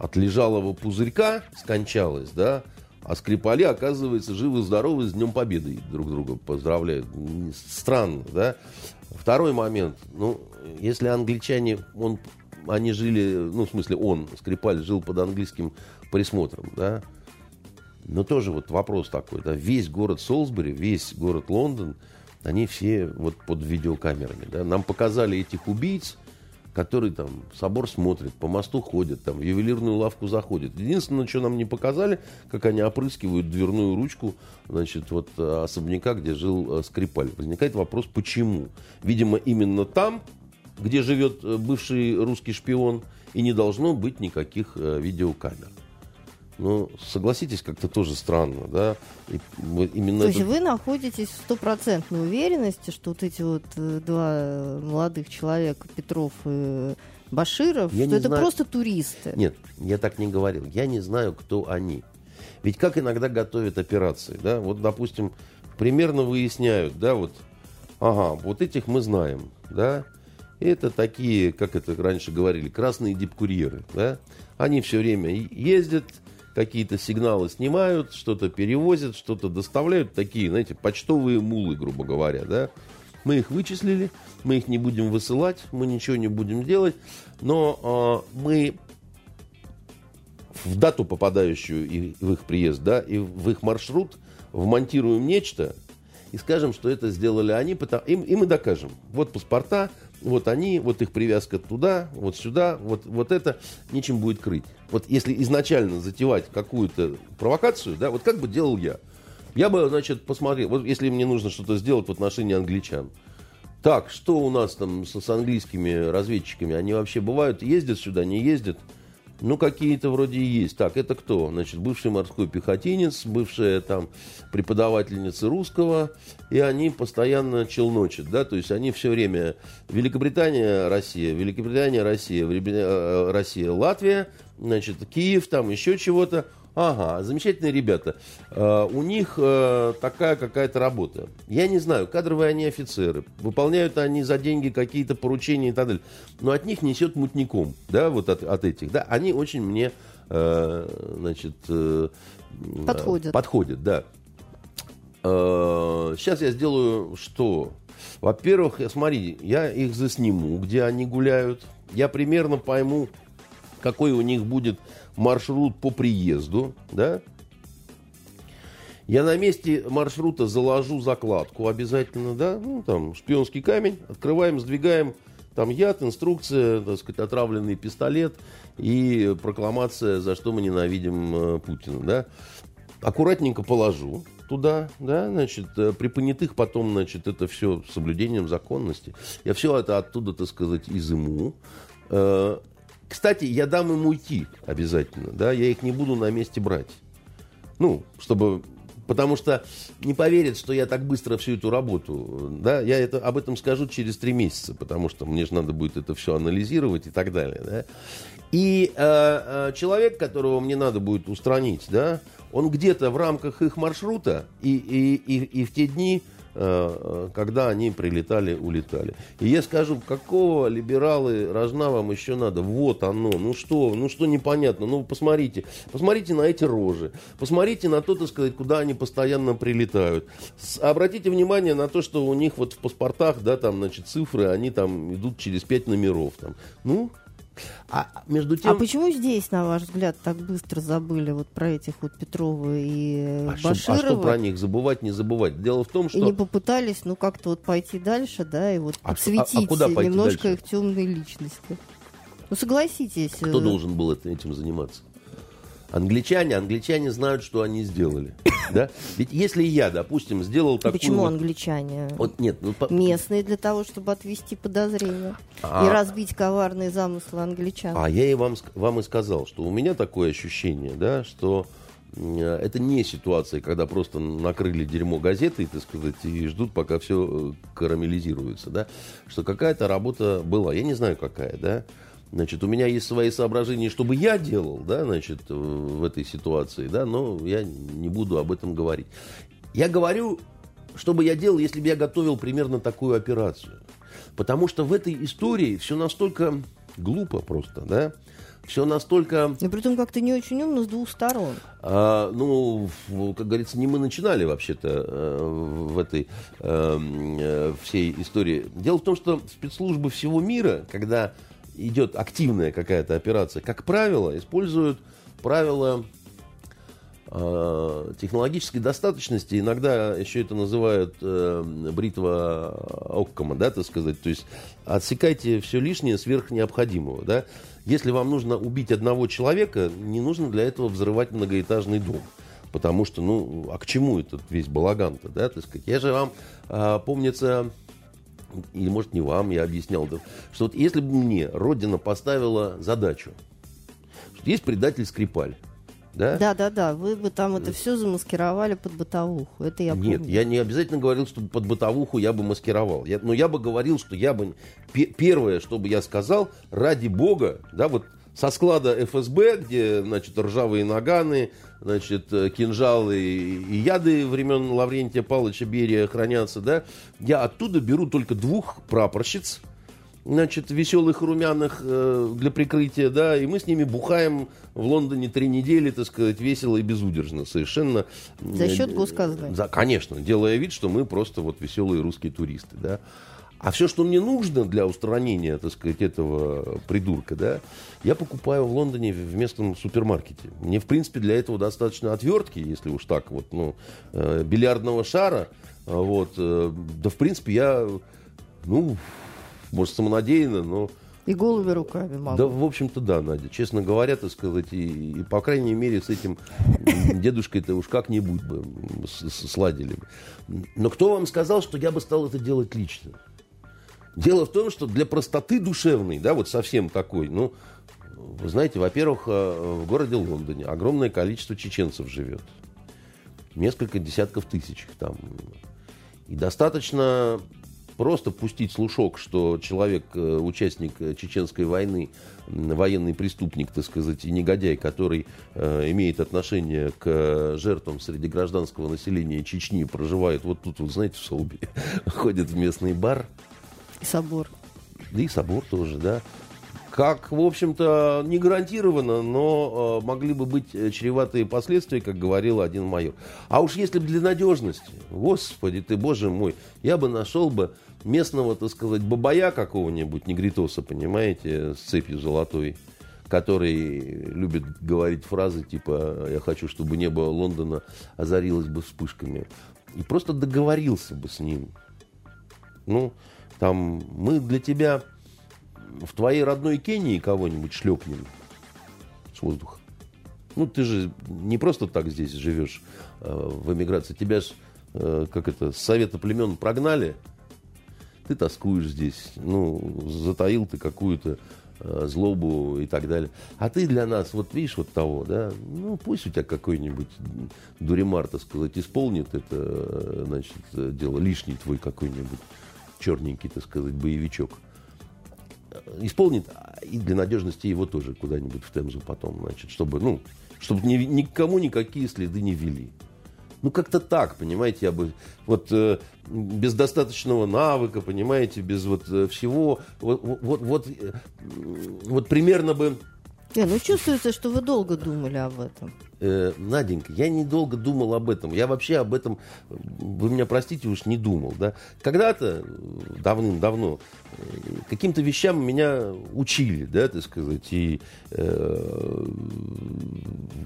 от лежалого пузырька скончалась, да, а Скрипали, оказывается, живы-здоровы с Днем Победы друг друга поздравляют. Странно, да? Второй момент. Ну, если англичане, он они жили, ну, в смысле, он, Скрипаль, жил под английским присмотром, да. Но тоже вот вопрос такой, да, весь город Солсбери, весь город Лондон, они все вот под видеокамерами, да. Нам показали этих убийц, которые там собор смотрят, по мосту ходят, там в ювелирную лавку заходят. Единственное, что нам не показали, как они опрыскивают дверную ручку, значит, вот особняка, где жил э, Скрипаль. Возникает вопрос, почему? Видимо, именно там где живет э, бывший русский шпион, и не должно быть никаких э, видеокамер. Ну, согласитесь, как-то тоже странно, да? И именно То есть это... вы находитесь в стопроцентной уверенности, что вот эти вот э, два молодых человека, Петров и Баширов, я что это знаю... просто туристы? Нет, я так не говорил. Я не знаю, кто они. Ведь как иногда готовят операции, да? Вот, допустим, примерно выясняют, да, вот, ага, вот этих мы знаем, да? Это такие, как это раньше говорили, красные дипкурьеры. Да? Они все время ездят, какие-то сигналы снимают, что-то перевозят, что-то доставляют. Такие, знаете, почтовые мулы, грубо говоря. Да? Мы их вычислили, мы их не будем высылать, мы ничего не будем делать, но э, мы в дату, попадающую и в их приезд, да, и в их маршрут вмонтируем нечто и скажем, что это сделали они, потому, и, и мы докажем. Вот паспорта, вот они, вот их привязка туда, вот сюда, вот, вот это нечем будет крыть. Вот если изначально затевать какую-то провокацию, да, вот как бы делал я. Я бы, значит, посмотрел, вот если мне нужно что-то сделать в отношении англичан. Так, что у нас там с, с английскими разведчиками? Они вообще бывают, ездят сюда, не ездят? Ну, какие-то вроде и есть. Так, это кто? Значит, бывший морской пехотинец, бывшая там преподавательница русского, и они постоянно челночат, да, то есть они все время Великобритания, Россия, Великобритания, Россия, э, Россия, Латвия, значит, Киев, там еще чего-то. Ага, замечательные ребята. Uh, у них uh, такая какая-то работа. Я не знаю, кадровые они офицеры. Выполняют они за деньги какие-то поручения и так далее. Но от них несет мутником, да, вот от, от этих. Да, они очень мне, uh, значит... Подходят. Подходят, да. Сейчас я сделаю что? Во-первых, смотри, я их засниму, где они гуляют. Я примерно пойму, какой у них будет маршрут по приезду, да, я на месте маршрута заложу закладку обязательно, да, ну, там, шпионский камень, открываем, сдвигаем, там яд, инструкция, так сказать, отравленный пистолет и прокламация, за что мы ненавидим э, Путина, да. Аккуратненько положу туда, да, значит, э, при понятых потом, значит, это все соблюдением законности. Я все это оттуда, так сказать, изыму. Кстати, я дам им уйти обязательно, да, я их не буду на месте брать. Ну, чтобы Потому что не поверят, что я так быстро всю эту работу, да, я это, об этом скажу через три месяца, потому что мне же надо будет это все анализировать и так далее, да. И э, э, человек, которого мне надо будет устранить, да, он где-то в рамках их маршрута и, и, и, и в те дни когда они прилетали, улетали. И я скажу, какого либералы рожна вам еще надо? Вот оно, ну что, ну что непонятно, ну посмотрите, посмотрите на эти рожи, посмотрите на то, так сказать, куда они постоянно прилетают. Обратите внимание на то, что у них вот в паспортах, да, там, значит, цифры, они там идут через пять номеров. Там. Ну, а между тем... А почему здесь, на ваш взгляд, так быстро забыли вот про этих вот Петрову и а Баширова? Что, а что про них забывать, не забывать? Дело в том, что... И не попытались, ну, как-то вот пойти дальше, да, и вот а, подсветить а, а куда немножко дальше? их темные личности. Ну, согласитесь. Кто э, должен был этим заниматься? Англичане, англичане знают, что они сделали. Да? Ведь если я, допустим, сделал такую... Почему вот... англичане? Вот, нет, ну, по... Местные для того, чтобы отвести подозрения а... и разбить коварные замыслы англичан. А я и вам, вам и сказал, что у меня такое ощущение, да, что это не ситуация, когда просто накрыли дерьмо газеты, так сказать, и ждут, пока все э, карамелизируется, да, что какая-то работа была. Я не знаю, какая, да, Значит, у меня есть свои соображения, что бы я делал, да, значит, в этой ситуации, да, но я не буду об этом говорить. Я говорю, что бы я делал, если бы я готовил примерно такую операцию. Потому что в этой истории все настолько глупо просто, да, все настолько... И при том как-то не очень умно с двух сторон. А, ну, как говорится, не мы начинали вообще-то э, в этой э, э, всей истории. Дело в том, что спецслужбы всего мира, когда идет активная какая-то операция, как правило, используют правила э, технологической достаточности. Иногда еще это называют э, бритва Оккома, да, так сказать. То есть отсекайте все лишнее сверх необходимого, да. Если вам нужно убить одного человека, не нужно для этого взрывать многоэтажный дом. Потому что, ну, а к чему этот весь балаган-то, да, так сказать. Я же вам, э, помнится, или может не вам, я объяснял, что вот если бы мне Родина поставила задачу, что есть предатель Скрипаль, да? Да, да, да. Вы бы там это все замаскировали под бытовуху. Это я Нет, помню. я не обязательно говорил, что под бытовуху я бы маскировал. Я, но я бы говорил, что я бы... Первое, что бы я сказал, ради бога, да, вот со склада ФСБ, где, значит, ржавые наганы, значит, э, кинжалы и яды времен Лаврентия Павловича Берия хранятся, да, я оттуда беру только двух прапорщиц, значит, веселых румяных э, для прикрытия, да, и мы с ними бухаем в Лондоне три недели, так сказать, весело и безудержно, совершенно. За счет госказны. За, конечно, делая вид, что мы просто вот веселые русские туристы, да. А все, что мне нужно для устранения, так сказать, этого придурка, да, я покупаю в Лондоне в местном супермаркете. Мне, в принципе, для этого достаточно отвертки, если уж так вот, ну, э, бильярдного шара, э, вот, э, да, в принципе, я, ну, может, самонадеянно, но... И голыми руками могу. Да, в общем-то, да, Надя. Честно говоря, так сказать, и, и по крайней мере с этим дедушкой-то уж как-нибудь бы сладили бы. Но кто вам сказал, что я бы стал это делать лично? Дело в том, что для простоты душевной, да, вот совсем такой, ну, вы знаете, во-первых, э, в городе Лондоне огромное количество чеченцев живет. Несколько десятков тысяч их там. И достаточно просто пустить слушок, что человек, э, участник чеченской войны, военный преступник, так сказать, и негодяй, который э, имеет отношение к жертвам среди гражданского населения Чечни, проживает вот тут, вот, знаете, в Солбе, ходит в местный бар. И собор. Да и собор тоже, да как, в общем-то, не гарантированно, но э, могли бы быть чреватые последствия, как говорил один майор. А уж если бы для надежности, господи ты, боже мой, я бы нашел бы местного, так сказать, бабая какого-нибудь, негритоса, понимаете, с цепью золотой, который любит говорить фразы типа «я хочу, чтобы небо Лондона озарилось бы вспышками». И просто договорился бы с ним. Ну, там, мы для тебя в твоей родной Кении кого-нибудь шлепнем с воздуха. Ну, ты же не просто так здесь живешь э, в эмиграции. Тебя же, э, как это, с совета племен прогнали. Ты тоскуешь здесь. Ну, затаил ты какую-то э, злобу и так далее. А ты для нас, вот видишь, вот того, да, ну, пусть у тебя какой-нибудь дуримар, так сказать, исполнит это, э, значит, дело, лишний твой какой-нибудь черненький, так сказать, боевичок исполнит, и для надежности его тоже куда-нибудь в Темзу потом, значит, чтобы, ну, чтобы ни, никому никакие следы не вели. Ну, как-то так, понимаете, я бы, вот, э, без достаточного навыка, понимаете, без вот э, всего, вот, вот, вот, э, вот примерно бы... Не, ну чувствуется, что вы долго думали об этом э, Наденька, я недолго думал об этом. Я вообще об этом, вы меня простите, уж не думал. Да? Когда-то, давным-давно, э, каким-то вещам меня учили, да, так сказать, и, э,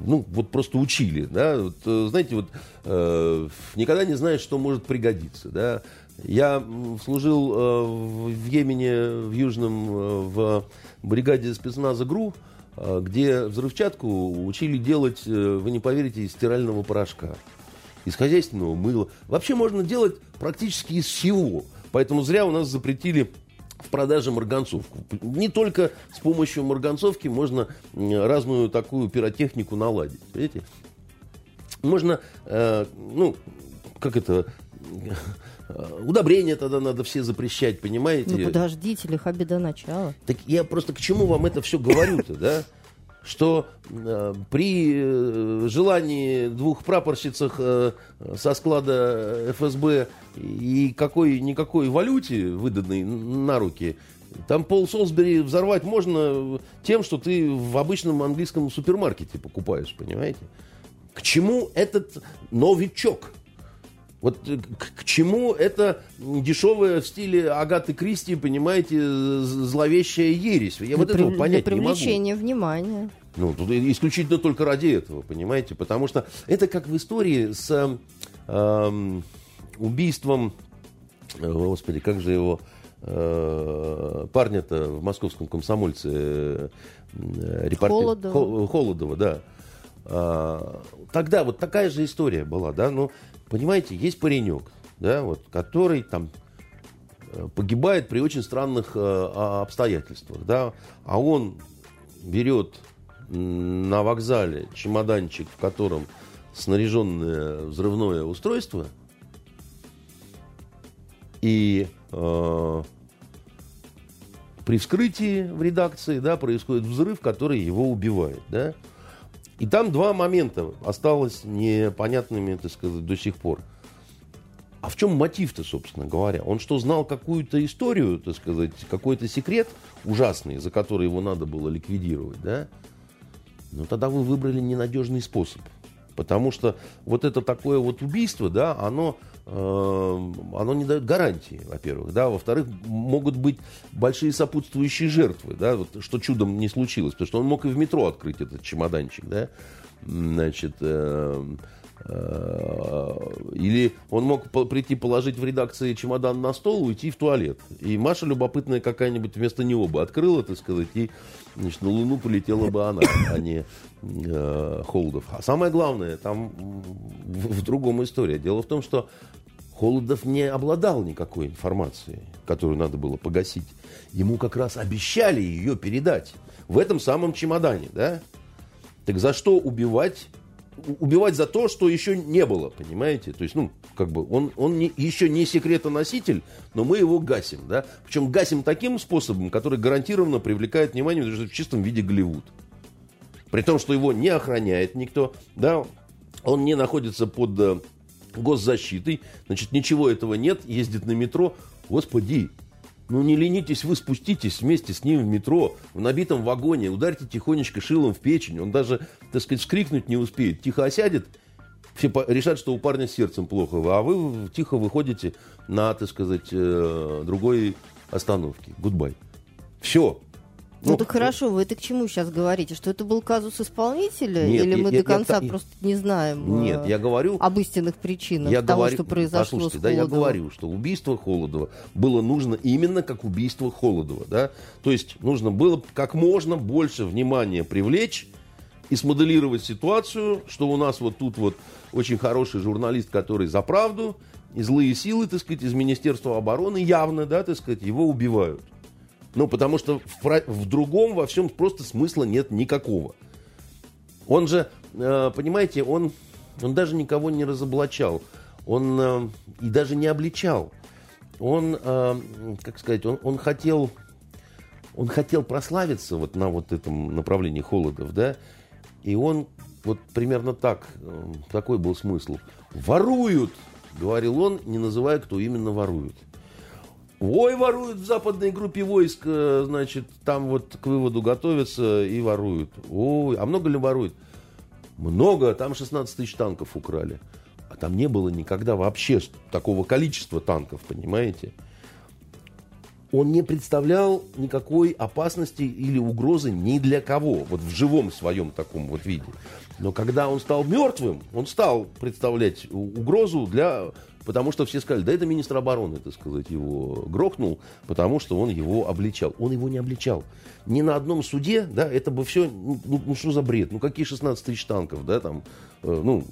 ну, вот просто учили, да, вот, э, знаете, вот, э, никогда не знаешь, что может пригодиться, да. Я служил э, в Йемене, в Южном, э, в бригаде спецназа ГРУ, Э, где взрывчатку учили делать, э, вы не поверите, из стирального порошка, из хозяйственного мыла. Вообще можно делать практически из всего. Поэтому зря у нас запретили в продаже марганцовку. Не только с помощью марганцовки можно разную такую пиротехнику наладить. Видите? Можно, э, ну, как это, Э, удобрения тогда надо все запрещать, понимаете? Ну подождите, лиха беда начала. Так я просто к чему вам это все говорю-то, да? Что э, при э, желании двух прапорщицах э, со склада ФСБ и какой-никакой валюте, выданной на руки, там пол Солсбери взорвать можно тем, что ты в обычном английском супермаркете покупаешь, понимаете? К чему этот новичок? Вот э, к, к чему это дешевое в стиле Агаты Кристи, понимаете, зловещая ересь? Я для вот этого понять для не могу. привлечения внимания. Ну, тут исключительно только ради этого, понимаете? Потому что это как в истории с э, убийством, э, господи, как же его э, парня-то в московском комсомольце, э, репортер, Холодова. Холодова, да. А, тогда вот такая же история была, да, ну, понимаете, есть паренек, да, вот, который там э, погибает при очень странных э, обстоятельствах, да, а он берет на вокзале чемоданчик, в котором снаряженное взрывное устройство, и э, при вскрытии в редакции, да, происходит взрыв, который его убивает, да, и там два момента осталось непонятными, так сказать, до сих пор. А в чем мотив-то, собственно говоря? Он что, знал какую-то историю, так сказать, какой-то секрет ужасный, за который его надо было ликвидировать, да? Но ну, тогда вы выбрали ненадежный способ. Потому что вот это такое вот убийство, да, оно оно не дает гарантии, во-первых, да, во-вторых, могут быть большие сопутствующие жертвы, да, вот, что чудом не случилось, потому что он мог и в метро открыть этот чемоданчик, да, значит, э, э, или он мог прийти положить в редакции чемодан на стол, уйти в туалет, и Маша любопытная какая-нибудь вместо него бы открыла, так сказать, и значит, на Луну полетела бы она, а не э, Холдов. А самое главное, там в, в другом история. Дело в том, что Холодов не обладал никакой информацией, которую надо было погасить. Ему как раз обещали ее передать в этом самом чемодане, да? Так за что убивать? Убивать за то, что еще не было, понимаете? То есть, ну, как бы, он, он не, еще не секретоноситель, но мы его гасим, да? Причем гасим таким способом, который гарантированно привлекает внимание в чистом виде Голливуд. При том, что его не охраняет никто, да? Он не находится под э, госзащитой, значит, ничего этого нет, ездит на метро. Господи, ну не ленитесь вы, спуститесь вместе с ним в метро, в набитом вагоне, ударьте тихонечко шилом в печень, он даже, так сказать, скрикнуть не успеет, тихо осядет, все решат, что у парня с сердцем плохо, а вы тихо выходите на, так сказать, э, другой остановке. Goodbye. Все. Ну, ну так хорошо, вы это к чему сейчас говорите? Что это был казус исполнителя? Нет, или мы я, до конца я, просто не знаем нет, я говорю, об истинных причинах я того, говорю, что произошло послушайте, с да, я говорю, что убийство Холодова было нужно именно как убийство Холодова. Да? То есть нужно было как можно больше внимания привлечь и смоделировать ситуацию, что у нас вот тут вот очень хороший журналист, который за правду, и злые силы, так сказать, из Министерства обороны явно, да, так сказать, его убивают. Ну, потому что в, в другом во всем просто смысла нет никакого. Он же, э, понимаете, он, он даже никого не разоблачал. Он э, и даже не обличал. Он, э, как сказать, он, он хотел... Он хотел прославиться вот на вот этом направлении Холодов, да, и он вот примерно так, такой был смысл. «Воруют!» — говорил он, не называя, кто именно ворует. Ой, воруют в западной группе войск, э, значит, там вот к выводу готовятся и воруют. Ой, а много ли воруют? Много, там 16 тысяч танков украли. А там не было никогда вообще такого количества танков, понимаете? Он не представлял никакой опасности или угрозы ни для кого, вот в живом своем таком вот виде. Но когда он стал мертвым, он стал представлять угрозу для Потому что все сказали, да это министр обороны, так сказать, его грохнул, потому что он его обличал. Он его не обличал. Ни на одном суде, да, это бы все, ну, ну, ну что за бред, ну какие 16 тысяч танков, да, там, э, ну,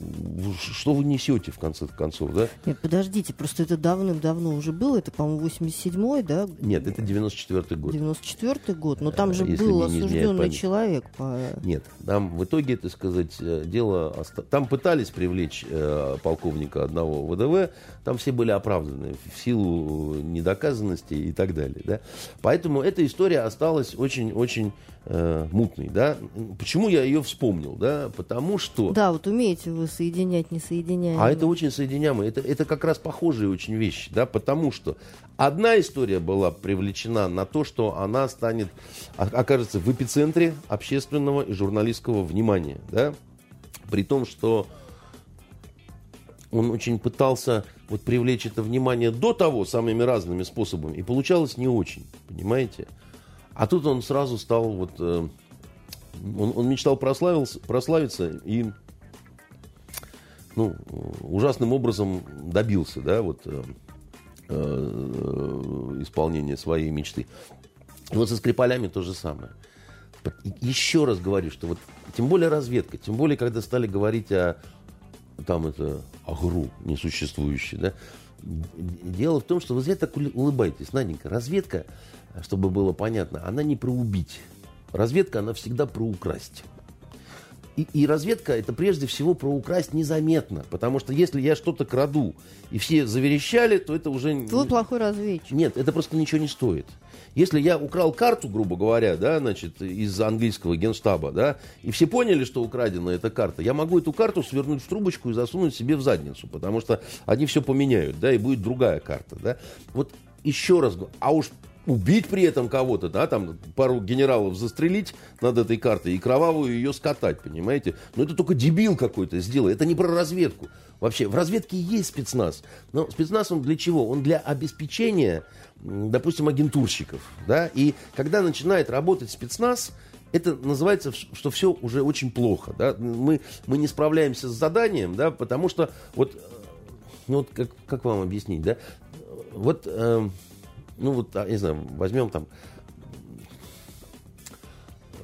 что вы несете в конце концов, да? Нет, подождите, просто это давным-давно уже было, это, по-моему, 87-й, да? Нет, это 94-й год. 94-й год, но там же Если был осужденный человек. По... Нет, там в итоге, так сказать, э, дело, там пытались привлечь э, полковника одного ВДВ, там все были оправданы в силу недоказанности и так далее. Да? Поэтому эта история осталась очень-очень э, мутной. Да? Почему я ее вспомнил? Да? Потому что... Да, вот умеете вы соединять несоединяемые. А это очень соединяемые. Это, это как раз похожие очень вещи. Да? Потому что одна история была привлечена на то, что она станет, окажется в эпицентре общественного и журналистского внимания. Да? При том, что он очень пытался вот привлечь это внимание до того самыми разными способами, и получалось не очень, понимаете? А тут он сразу стал вот... Э, он, он мечтал прославился, прославиться и ну, ужасным образом добился, да, вот э, э, исполнения своей мечты. И вот со Скрипалями то же самое. Еще раз говорю, что вот тем более разведка, тем более, когда стали говорить о там это агру несуществующий, да. Дело в том, что вы зря так улыбаетесь, Наденька. Разведка, чтобы было понятно, она не про убить. Разведка, она всегда про украсть. И, и разведка это прежде всего про украсть незаметно. Потому что если я что-то краду, и все заверещали, то это уже... Вы плохой разведчик. Нет, это просто ничего не стоит. Если я украл карту, грубо говоря, да, значит, из английского генштаба, да, и все поняли, что украдена эта карта, я могу эту карту свернуть в трубочку и засунуть себе в задницу, потому что они все поменяют, да, и будет другая карта, да. Вот еще раз а уж убить при этом кого-то, да, там пару генералов застрелить над этой картой и кровавую ее скатать, понимаете? Но это только дебил какой-то сделал, это не про разведку. Вообще, в разведке есть спецназ, но спецназ он для чего? Он для обеспечения, допустим, агентурщиков, да, и когда начинает работать спецназ, это называется, что все уже очень плохо, да, мы, мы не справляемся с заданием, да, потому что вот, э, ну вот как, как вам объяснить, да, вот... Э, ну вот, а, не знаю, возьмем там,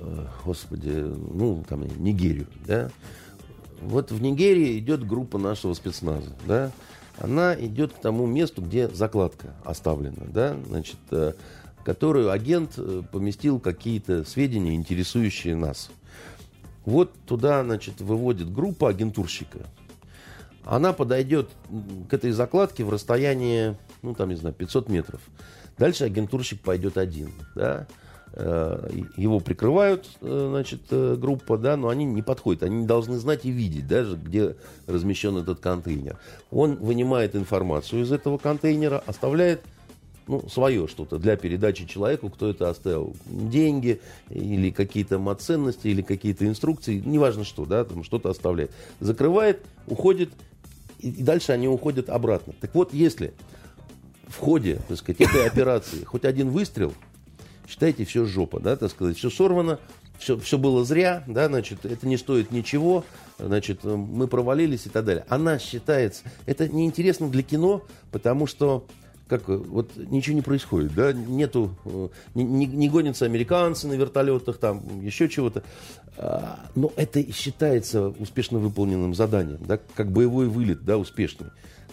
э, господи, ну там Нигерию, да. Вот в Нигерии идет группа нашего спецназа, да. она идет к тому месту, где закладка оставлена, да, значит, э, которую агент э, поместил какие-то сведения, интересующие нас. Вот туда, значит, выводит группа агентурщика. Она подойдет к этой закладке в расстоянии, ну, там, не знаю, 500 метров. Дальше агентурщик пойдет один, да. Э, его прикрывают, э, значит, э, группа, да, но они не подходят, они должны знать и видеть даже, где размещен этот контейнер. Он вынимает информацию из этого контейнера, оставляет ну, свое что-то для передачи человеку, кто это оставил. Деньги или какие-то ценности или какие-то инструкции, неважно что, да, там что-то оставляет. Закрывает, уходит, и дальше они уходят обратно. Так вот, если в ходе, так сказать, этой операции хоть один выстрел – считайте, все жопа, да, так сказать, все сорвано, все, все было зря, да, значит, это не стоит ничего, значит, мы провалились и так далее. Она считается, это неинтересно для кино, потому что как вот ничего не происходит, да, нету, не, не, не гонятся американцы на вертолетах, там еще чего-то, а, но это считается успешно выполненным заданием, да, как боевой вылет, да, успешный.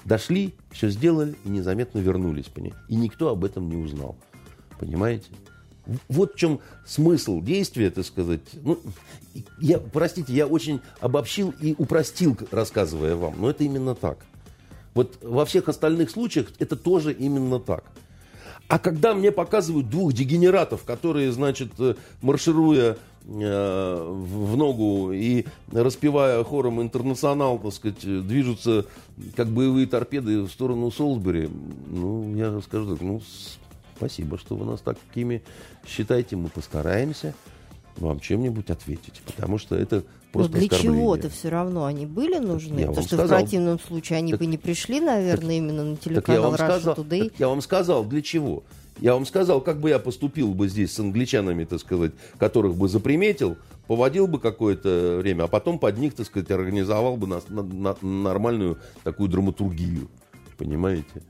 Дошли, все сделали и незаметно вернулись, понимаете, и никто об этом не узнал, понимаете? Вот в чем смысл действия, так сказать. Ну, я, простите, я очень обобщил и упростил, рассказывая вам, но это именно так. Вот во всех остальных случаях это тоже именно так. А когда мне показывают двух дегенератов, которые, значит, э, маршируя э, в ногу и распевая хором интернационал, так сказать, движутся как боевые торпеды в сторону Солсбери, ну, я скажу так, ну, Спасибо, что вы нас такими считаете. Мы постараемся вам чем-нибудь ответить, потому что это просто Но для чего-то все равно они были нужны, я потому что сказал. в противном случае они так, бы не пришли, наверное, так, именно на телеканал Russia сказал, Today. я вам сказал, для чего. Я вам сказал, как бы я поступил бы здесь с англичанами, так сказать, которых бы заприметил, поводил бы какое-то время, а потом под них, так сказать, организовал бы на, на, на нормальную такую драматургию. Понимаете?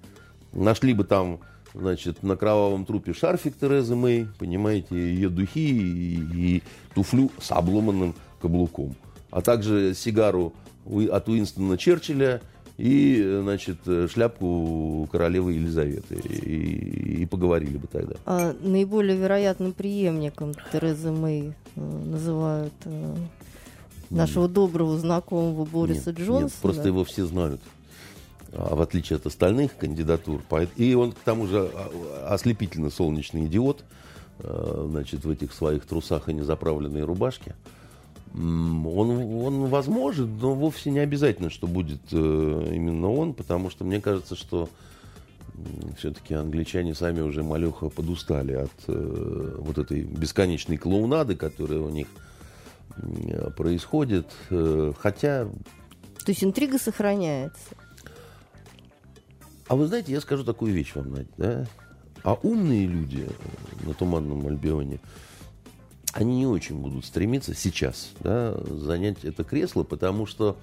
Нашли бы там значит, на кровавом трупе шарфик Терезы Мэй, понимаете, ее духи и, и туфлю с обломанным каблуком. А также сигару от Уинстона Черчилля и, значит, шляпку королевы Елизаветы. И, и поговорили бы тогда. А наиболее вероятным преемником Терезы Мэй э, называют э, нашего доброго знакомого Бориса нет, Джонсона. Нет, просто его все знают. А, в отличие от остальных кандидатур. И он, к тому же, а, ослепительно солнечный идиот, а, значит, в этих своих трусах и незаправленной рубашке. Он, он возможен, но вовсе не обязательно, что будет э, именно он, потому что мне кажется, что все-таки англичане сами уже малеха подустали от э, вот этой бесконечной клоунады, которая у них происходит. Э, хотя... То есть интрига сохраняется. А вы знаете, я скажу такую вещь вам, Надя, да? А умные люди на Туманном Альбионе, они не очень будут стремиться сейчас да, занять это кресло, потому что,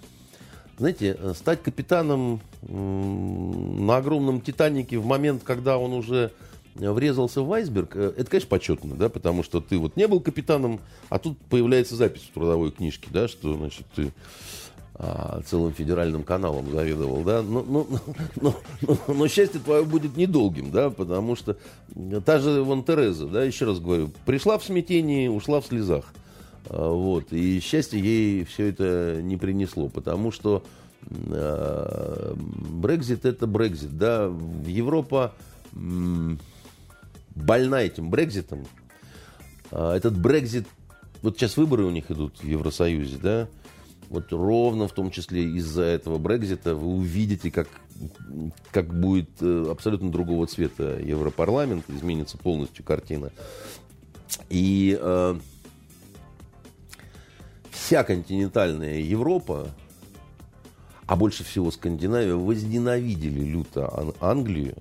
знаете, стать капитаном на огромном Титанике в момент, когда он уже врезался в айсберг, э, это, конечно, почетно, да, потому что ты вот не был капитаном, а тут появляется запись в трудовой книжке, да, что, значит, ты а, целым федеральным каналом заведовал, да, но, но, но, но, но счастье твое будет недолгим, да, потому что та же вон Тереза, да, еще раз говорю, пришла в смятении, ушла в слезах, а, вот, и счастье ей все это не принесло, потому что а, Брекзит это Брекзит, да, Европа больна этим Брекзитом, этот Брекзит, вот сейчас выборы у них идут в Евросоюзе, да, вот ровно в том числе из-за этого Брекзита вы увидите, как, как будет э, абсолютно другого цвета Европарламент, изменится полностью картина. И э, вся континентальная Европа, а больше всего Скандинавия, возненавидели люто Англию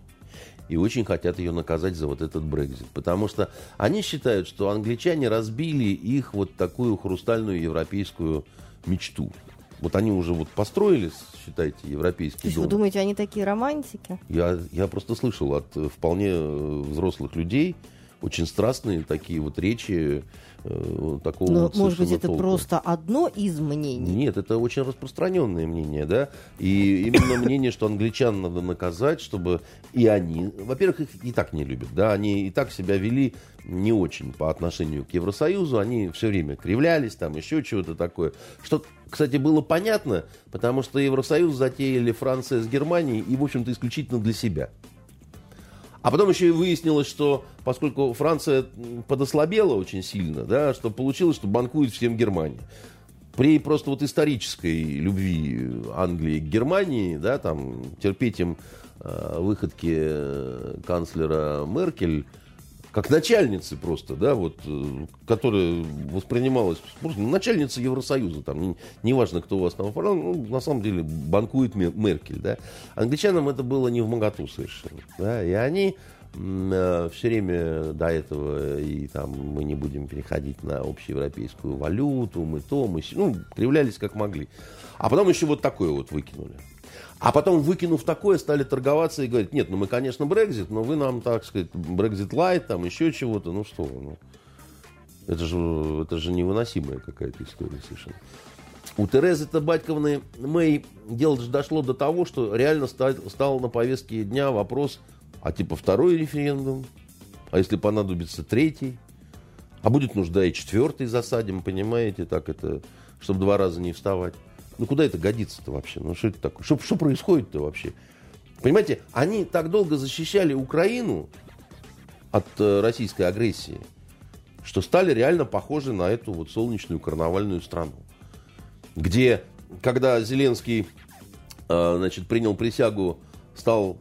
и очень хотят ее наказать за вот этот Брекзит. Потому что они считают, что англичане разбили их вот такую хрустальную европейскую мечту. Вот они уже вот построили, считайте, европейский То есть дом. вы думаете, они такие романтики? Я, я просто слышал от э, вполне э, взрослых людей, очень страстные такие вот речи э, такого Но, вот может быть, это толка. просто одно из мнений? Нет, это очень распространенное мнение, да. И именно мнение, что англичан надо наказать, чтобы и они, во-первых, их и так не любят, да, они и так себя вели не очень по отношению к Евросоюзу, они все время кривлялись, там еще чего-то такое. Что, кстати, было понятно, потому что Евросоюз затеяли Франция с Германией и, в общем-то, исключительно для себя. А потом еще и выяснилось, что поскольку Франция подослабела очень сильно, да, что получилось, что банкует всем Германия. При просто вот исторической любви Англии к Германии, да, там терпеть им э, выходки э, канцлера Меркель, как начальницы просто, да, вот, э, которая воспринималась просто начальница Евросоюза, там, не- неважно, кто у вас там управлял, ну, на самом деле банкует Мер- Меркель, да. Англичанам это было не в моготу совершенно, да, и они все время до этого, и там мы не будем переходить на общеевропейскую валюту, мы то, мы ну, кривлялись как могли. А потом еще вот такое вот выкинули. А потом, выкинув такое, стали торговаться и говорить, нет, ну мы, конечно, Брекзит, но вы нам, так сказать, Брекзит лайт, там еще чего-то, ну что ну. Это же, это же невыносимая какая-то история совершенно. У Терезы-то Батьковны Мэй дело же дошло до того, что реально ста- стал на повестке дня вопрос, а типа второй референдум, а если понадобится третий, а будет нужда и четвертый засадим, понимаете, так это, чтобы два раза не вставать. Ну куда это годится-то вообще? Ну что это такое? Что, что происходит-то вообще? Понимаете, они так долго защищали Украину от э, российской агрессии, что стали реально похожи на эту вот солнечную карнавальную страну. Где, когда Зеленский э, значит, принял присягу, стал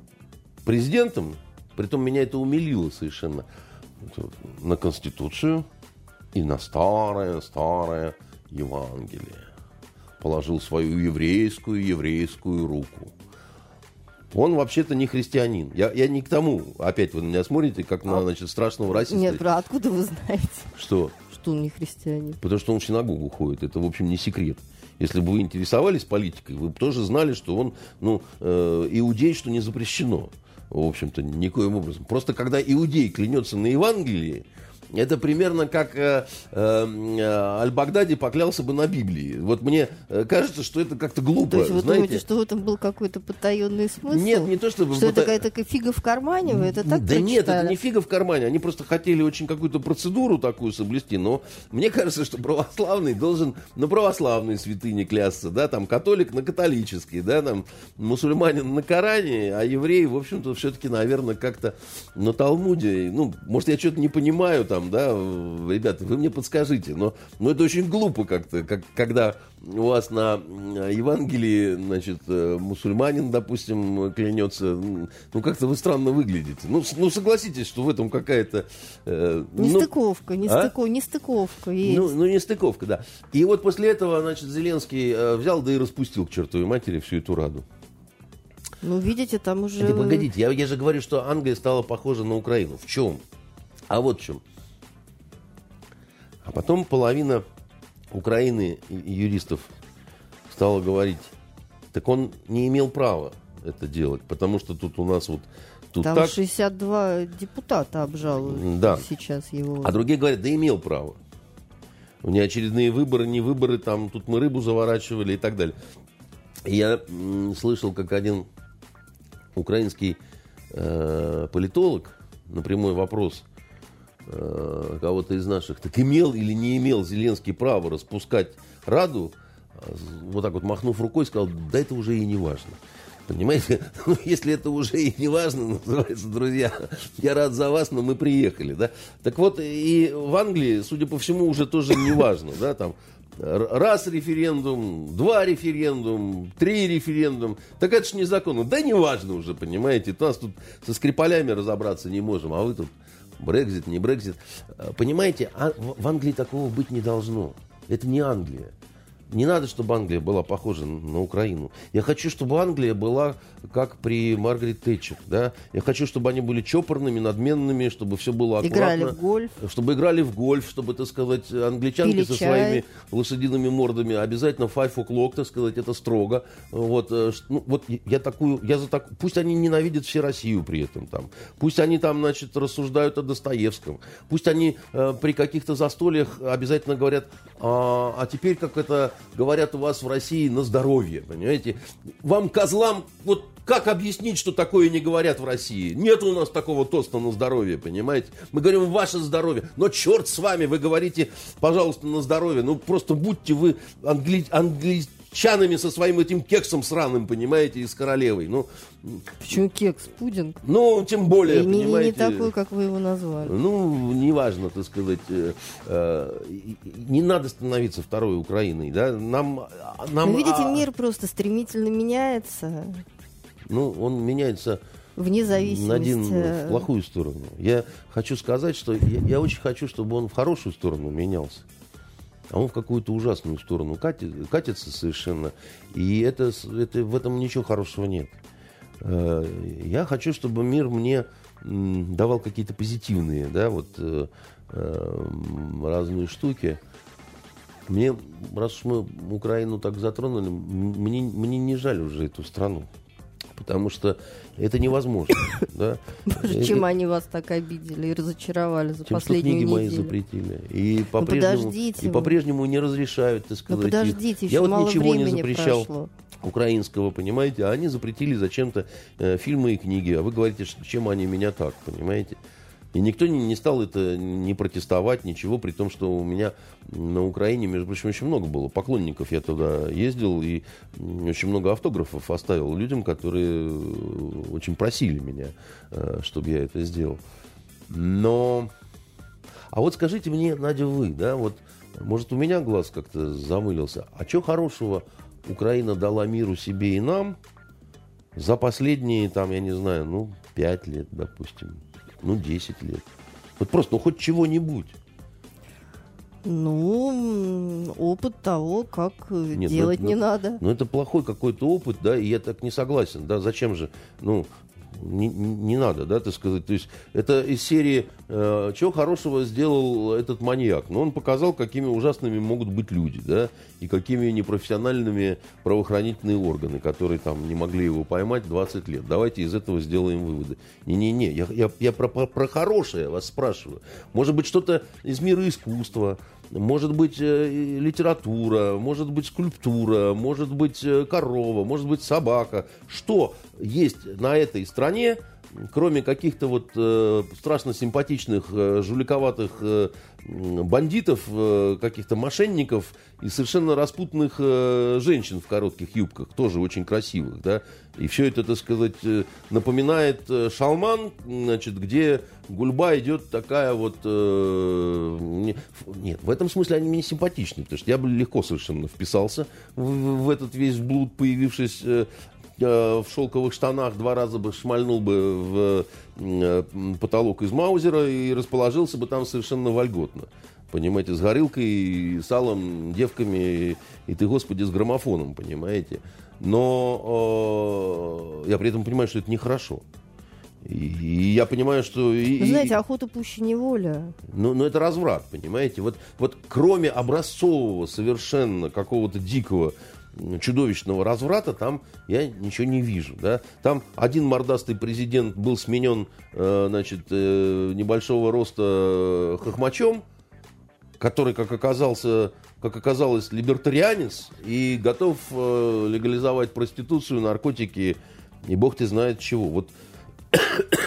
президентом, притом меня это умилило совершенно, на Конституцию и на старое-старое Евангелие. Положил свою еврейскую еврейскую руку. Он вообще-то не христианин. Я, я не к тому. Опять вы на меня смотрите, как на значит, страшного расиста. Нет, про откуда вы знаете, Что? что он не христианин? Потому что он в синагогу ходит. Это, в общем, не секрет. Если бы вы интересовались политикой, вы бы тоже знали, что он ну, э, иудей, что не запрещено. В общем-то, никоим образом. Просто когда иудей клянется на Евангелии, это примерно как э, э, Аль-Багдади поклялся бы на Библии. Вот мне э, кажется, что это как-то глупо. То есть вы знаете? думаете, что в этом был какой-то потаенный смысл? Нет, не то чтобы... Что это пота- какая-то фига в кармане? Вы это так да нет, это прочитали? не фига в кармане. Они просто хотели очень какую-то процедуру такую соблюсти. Но мне кажется, что православный должен на православной святыне клясться. Да, там католик на католический, да, там мусульманин на Коране, а еврей, в общем-то, все-таки, наверное, как-то на Талмуде. Ну, может, я что-то не понимаю там, да, ребята, вы мне подскажите. Но, но это очень глупо как-то, как, когда у вас на м, Евангелии, значит, э, мусульманин, допустим, клянется. Ну, как-то вы странно выглядите. Ну, ну согласитесь, что в этом какая-то... э, ну, Нестыковка, а? нестыковка, нестыковка есть. ну, ну, не стыковка, да. И вот после этого, значит, Зеленский э, взял, да и распустил к чертовой матери всю эту раду. Ну, видите, там уже... Да погодите, я, я же говорю, что Англия стала похожа на Украину. В чем? А вот в чем. А потом половина Украины юристов стала говорить, так он не имел права это делать, потому что тут у нас вот тут Там так, 62 депутата обжалуют Да. сейчас его. а другие говорят, да имел право. Внеочередные выборы, не выборы, там тут мы рыбу заворачивали и так далее. И я слышал, как один украинский э, политолог на прямой вопрос кого-то из наших, так имел или не имел Зеленский право распускать Раду, а, вот так вот махнув рукой, сказал, да это уже и не важно. Понимаете, ну, если это уже и не важно, называется, друзья, я рад за вас, но мы приехали, да. Так вот, и в Англии, судя по всему, уже тоже не важно, да, там, раз референдум, два референдум, три референдум, так это ж незаконно. Да не важно уже, понимаете, у нас тут со скрипалями разобраться не можем, а вы тут Брекзит, не Брекзит. Э, Понимаете, а в в Англии такого быть не должно. Это не Англия. Не надо, чтобы Англия была похожа на Украину. Я хочу, чтобы Англия была как при Маргарет Тэтчер. Да? Я хочу, чтобы они были чопорными, надменными, чтобы все было аккуратно. Играли в гольф. Чтобы играли в гольф, чтобы, так сказать, англичанки Пили со чай. своими лошадиными мордами обязательно five o'clock, так сказать, это строго. Вот, э, ну, вот я такую, я за так, пусть они ненавидят все Россию при этом там, пусть они там, значит, рассуждают о Достоевском, пусть они э, при каких-то застольях обязательно говорят, а, а теперь как это говорят у вас в России на здоровье, понимаете? Вам козлам вот как объяснить, что такое не говорят в России? Нет у нас такого тоста на здоровье, понимаете? Мы говорим ваше здоровье. Но черт с вами, вы говорите, пожалуйста, на здоровье. Ну просто будьте вы англи... англичанами со своим этим кексом сраным, понимаете, и с королевой. Ну, Почему кекс? Пудинг? ну тем более, И не, не понимаете. такой, как вы его назвали. Ну, неважно, так сказать, э, э, не надо становиться второй Украиной, да? Нам, нам, Вы видите, а, мир просто стремительно меняется ну, он меняется вне зависимости. на один в плохую сторону. Я хочу сказать, что я, я очень хочу, чтобы он в хорошую сторону менялся. А он в какую-то ужасную сторону катит- катится совершенно. И это, это, в этом ничего хорошего нет. Э, Я хочу, чтобы мир мне давал какие-то позитивные, да, вот э, э, м, разные штуки. Мне, раз уж мы Украину так затронули, мне, мне не жаль уже эту страну. Потому что это невозможно. Да? Боже, чем они вас так обидели и разочаровали за Тем, что последнюю книги мои неделю? запретили. И по-прежнему, подождите и по-прежнему не разрешают, так Ну сказать. подождите, Я вот ничего не запрещал прошло. украинского, понимаете, а они запретили зачем-то э, фильмы и книги. А вы говорите, что чем они меня так, понимаете? И никто не, не стал это не протестовать, ничего, при том, что у меня на Украине, между прочим, очень много было поклонников. Я туда ездил и очень много автографов оставил людям, которые э, очень просили меня, э, чтобы я это сделал. Но... А вот скажите мне, Надя, вы, да, вот, может, у меня глаз как-то замылился. А что хорошего Украина дала миру себе и нам за последние, там, я не знаю, ну, 5 лет, допустим, ну, 10 лет. Вот просто, ну, хоть чего-нибудь. Ну, опыт того, как э, Нет, ну, делать ну, не надо. Ну, это плохой какой-то опыт, да, и я так не согласен, да, зачем же, ну, не, не- надо, да, так сказать, то есть это из серии, э, чего хорошего сделал этот маньяк, ну, он показал, какими ужасными могут быть люди, да, и какими непрофессиональными правоохранительные органы, которые там не могли его поймать 20 лет, давайте из этого сделаем выводы. Не-не-не, я, я, я про, про, про хорошее вас спрашиваю, может быть, что-то из мира искусства, может быть э, литература, может быть скульптура, может быть э, корова, может быть собака. Что есть на этой стране, кроме каких-то вот э, страшно симпатичных, э, жуликоватых э, бандитов, э, каких-то мошенников и совершенно распутных э, женщин в коротких юбках, тоже очень красивых, да. И все это, так сказать, э, напоминает э, шалман, значит, где гульба идет такая вот... э, нет, в этом смысле они мне симпатичны, потому что я бы легко совершенно вписался в, в этот весь блуд, появившись э, в шелковых штанах, два раза бы шмальнул бы в э, потолок из Маузера и расположился бы там совершенно вольготно. Понимаете, с горилкой, и салом, девками, и, и ты, господи, с граммофоном, понимаете. Но э, я при этом понимаю, что это нехорошо. И, и я понимаю, что... и- Вы знаете, охота пуще неволя. ну, ну, это разврат, понимаете? Вот, вот кроме образцового, совершенно какого-то дикого, чудовищного разврата, там я ничего не вижу. Да? Там один мордастый президент был сменен, э, значит, э, небольшого роста хохмачом, который, как оказался, как оказалось, либертарианец и готов э, легализовать проституцию, наркотики и бог ты знает чего. Вот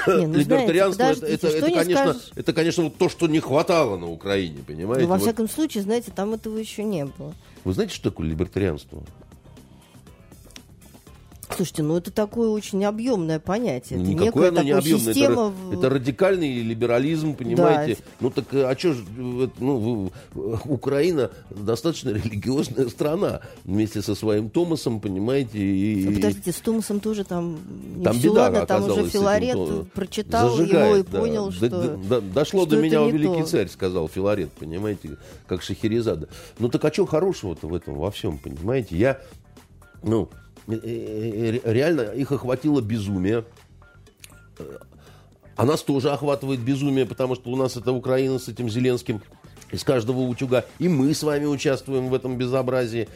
Не, ну, знаете, либертарианство это, подождите, это, это, не конечно, скажешь? это, конечно, вот то, что не хватало на Украине, понимаете? Ну, во Вот всяком случае, знаете, там этого еще не было. Вы знаете, что такое либертарианство? Слушайте, ну это такое очень объемное понятие. Это Никакое оно не объемное. Система... Это, это радикальный либерализм, понимаете? Да. Ну так а что ж, ну, Украина достаточно религиозная страна вместе со своим Томасом, понимаете? И, подождите, с Томасом тоже там не там все беда ладно, там уже Филарет этим, прочитал Зажигает, его и да. понял, что... Да, да, дошло что до меня великий то. царь, сказал Филарет, понимаете, как Шахерезада. Ну так а что хорошего-то в этом во всем, понимаете? Я, ну, Э, э, э, реально их охватило безумие. А нас тоже охватывает безумие, потому что у нас это Украина с этим Зеленским из каждого утюга. И мы с вами участвуем в этом безобразии.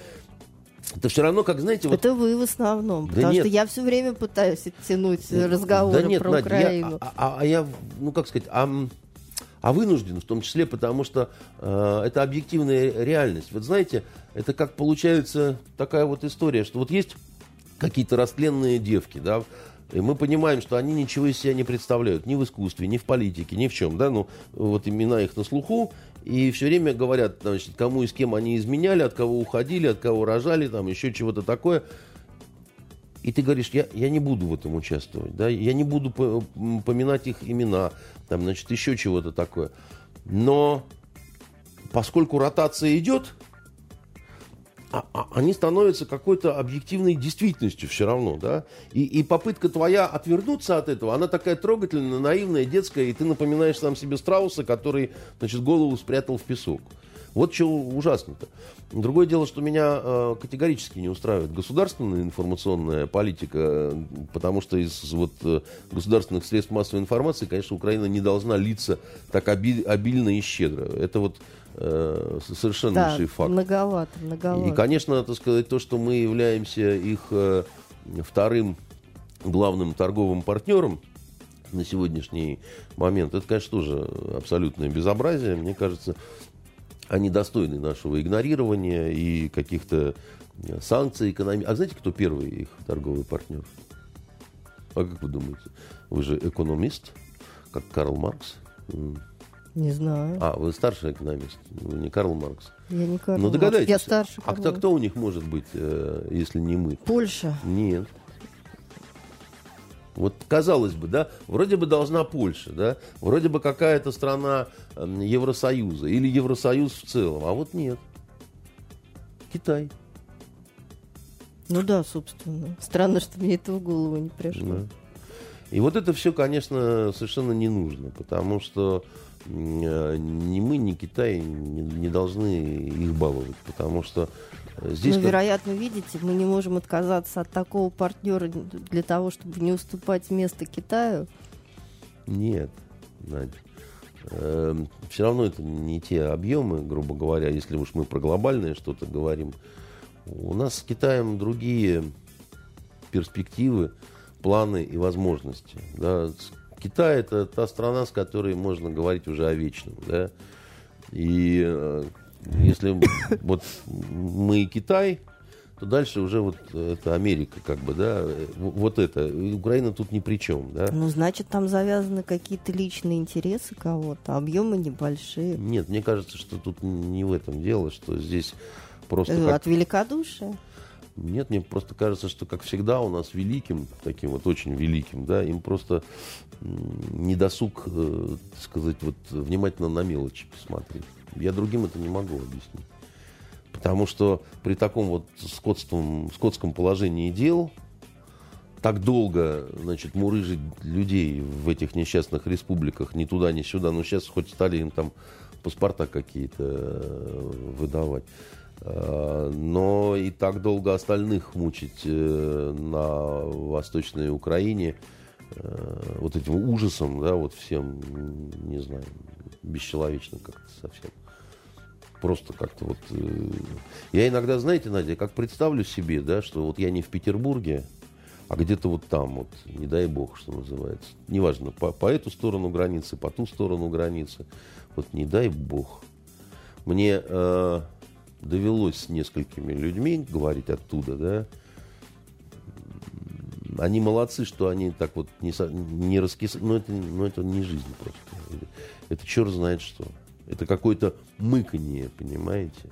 Это все равно, как знаете... Вот... Это вы в основном, да потому нет. что я все время пытаюсь оттянуть разговоры да нет, про Надя, Украину. Я, а, а, а я, ну как сказать, а, а вынужден в том числе, потому что э, это объективная реальность. Вот знаете, это как получается такая вот история, что вот есть какие-то растленные девки, да, и мы понимаем, что они ничего из себя не представляют ни в искусстве, ни в политике, ни в чем, да, ну, вот имена их на слуху, и все время говорят, значит, кому и с кем они изменяли, от кого уходили, от кого рожали, там, еще чего-то такое. И ты говоришь, я, я не буду в этом участвовать, да, я не буду поминать их имена, там, значит, еще чего-то такое. Но поскольку ротация идет, они становятся какой-то объективной действительностью все равно, да. И, и попытка твоя отвернуться от этого, она такая трогательная, наивная, детская, и ты напоминаешь сам себе страуса, который, значит, голову спрятал в песок. Вот что ужасно-то. Другое дело, что меня э, категорически не устраивает государственная информационная политика, потому что из вот, э, государственных средств массовой информации, конечно, Украина не должна литься так оби- обильно и щедро. Это вот э, совершеннейший да, факт. Многовато, многовато. И, конечно, надо сказать, то, что мы являемся их э, вторым главным торговым партнером на сегодняшний момент, это, конечно, тоже абсолютное безобразие. Мне кажется, они достойны нашего игнорирования и каких-то санкций экономических. А знаете, кто первый их торговый партнер? А как вы думаете? Вы же экономист, как Карл Маркс. Не знаю. А, вы старший экономист, вы не Карл Маркс. Я не Карл Ну, догадайтесь. Я старше. А кто, кто у них может быть, э, если не мы? Польша. Нет. Вот казалось бы, да, вроде бы должна Польша, да, вроде бы какая-то страна э, Евросоюза или Евросоюз в целом, а вот нет. Китай. Ну да, собственно. Странно, что мне это в голову не пришло. Да. И вот это все, конечно, совершенно не нужно, потому что ни мы, ни Китай не, не должны их баловать, потому что э, здесь... Ну, как... вероятно, видите, мы не можем отказаться от такого партнера для того, чтобы не уступать место Китаю. Нет, Надя. Э, все равно это не те объемы, грубо говоря, если уж мы про глобальное что-то говорим. У нас с Китаем другие перспективы, планы и возможности. Да. Китай это та страна, с которой можно говорить уже о вечном, да. И э, если вот мы и Китай, то дальше уже вот это Америка, как бы, да, вот это. Украина тут ни при чем, да. Ну, значит, там завязаны какие-то личные интересы кого-то, объемы небольшие. Нет, мне кажется, что тут не в этом дело, что здесь просто... Э, от как... великодушия? Нет, мне просто кажется, что, как всегда, у нас великим, таким вот очень великим, да, им просто не досуг, э, сказать, вот внимательно на мелочи посмотреть. Я другим это не могу объяснить. Потому что при таком вот скотском, скотском положении дел так долго, значит, мурыжить людей в этих несчастных республиках ни туда, ни сюда. Ну, сейчас хоть стали им там паспорта какие-то э, выдавать. Э, но и так долго остальных мучить э, на Восточной Украине э, вот этим ужасом, да, вот всем, не знаю, бесчеловечно как-то совсем. Просто как-то вот... Я иногда, знаете, Надя, как представлю себе, да, что вот я не в Петербурге, а где-то вот там, вот, не дай бог, что называется. Неважно, по, по эту сторону границы, по ту сторону границы. Вот не дай бог. Мне э, довелось с несколькими людьми говорить оттуда, да, они молодцы, что они так вот не, не раскисают. Но это, но это не жизнь просто. Это черт знает что. Это какое-то мыканье, понимаете?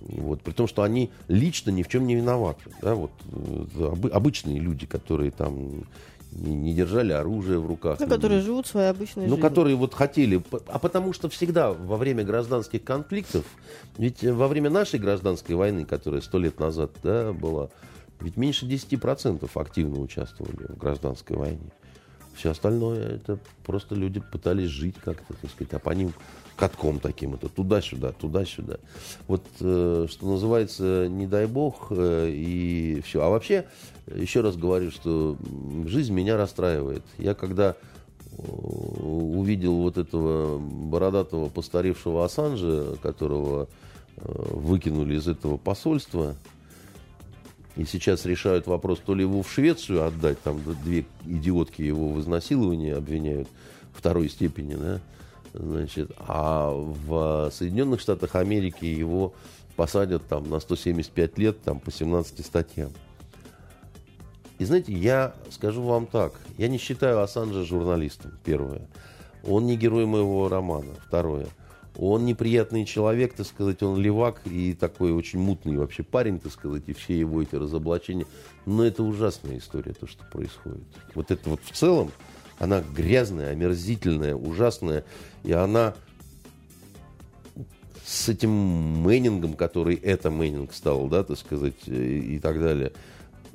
Вот, при том, что они лично ни в чем не виноваты. Да, вот, э, обычные люди, которые там не, не держали оружие в руках. Ну, которые не, живут своей обычной ну, жизнью. которые вот хотели. А потому что всегда во время гражданских конфликтов, ведь во время нашей гражданской войны, которая сто лет назад да, была, ведь меньше 10% активно участвовали в гражданской войне. Все остальное, это просто люди пытались жить как-то, так сказать, а по ним катком таким, это туда-сюда, туда-сюда. Вот, э, что называется, не дай бог, э, и все. А вообще, еще раз говорю, что жизнь меня расстраивает. Я когда э, увидел вот этого бородатого постаревшего Ассанжа, которого э, выкинули из этого посольства, и сейчас решают вопрос, то ли его в Швецию отдать, там две идиотки его в изнасиловании обвиняют второй степени, да, значит, а в Соединенных Штатах Америки его посадят там на 175 лет, там по 17 статьям. И знаете, я скажу вам так, я не считаю Ассанжа журналистом, первое. Он не герой моего романа, второе – он неприятный человек, так сказать, он левак и такой очень мутный вообще парень, так сказать, и все его эти разоблачения. Но это ужасная история, то, что происходит. Вот это вот в целом, она грязная, омерзительная, ужасная, и она с этим Мэннингом, который это Мэннинг стал, да, так сказать, и, и так далее –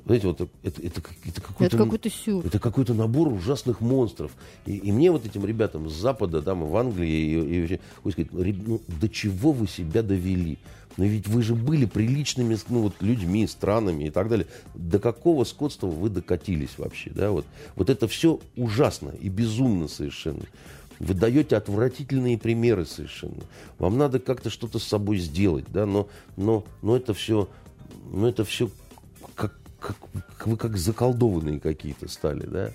знаете, вот это, это, это, какой-то... Это какой-то сюр. Это какой-то набор ужасных монстров. И, и мне вот этим ребятам с Запада, там, в Англии, и, и, и сказать, ну, ну, до чего вы себя довели? Но ведь вы же были приличными ну, вот, людьми, странами и так далее. До какого скотства вы докатились вообще? Да? Вот, вот это все ужасно и безумно совершенно. Вы даете отвратительные примеры совершенно. Вам надо как-то что-то с собой сделать, да, но, но, но это все, но это все как, вы как заколдованные какие-то стали, да?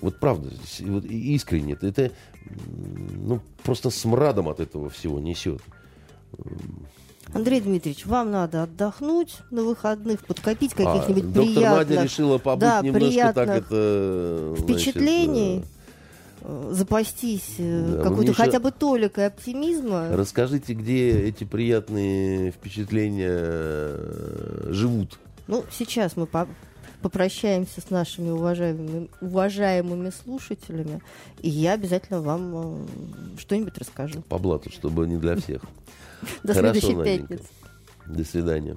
Вот правда, вот искренне, это, это ну, просто смрадом от этого всего несет. Андрей Дмитриевич, вам надо отдохнуть на выходных, подкопить а, каких-нибудь а, приятных... Доктор Надя решила побыть да, немножко так это... Впечатлений. Значит, э, запастись э, да, какой-то хотя бы толикой оптимизма. Расскажите, где эти приятные впечатления э, живут? Ну, сейчас мы по попрощаемся с нашими уважаемыми, уважаемыми слушателями, и я обязательно вам э, что-нибудь расскажу. По блату, чтобы не для всех. До следующей пятницы. До свидания.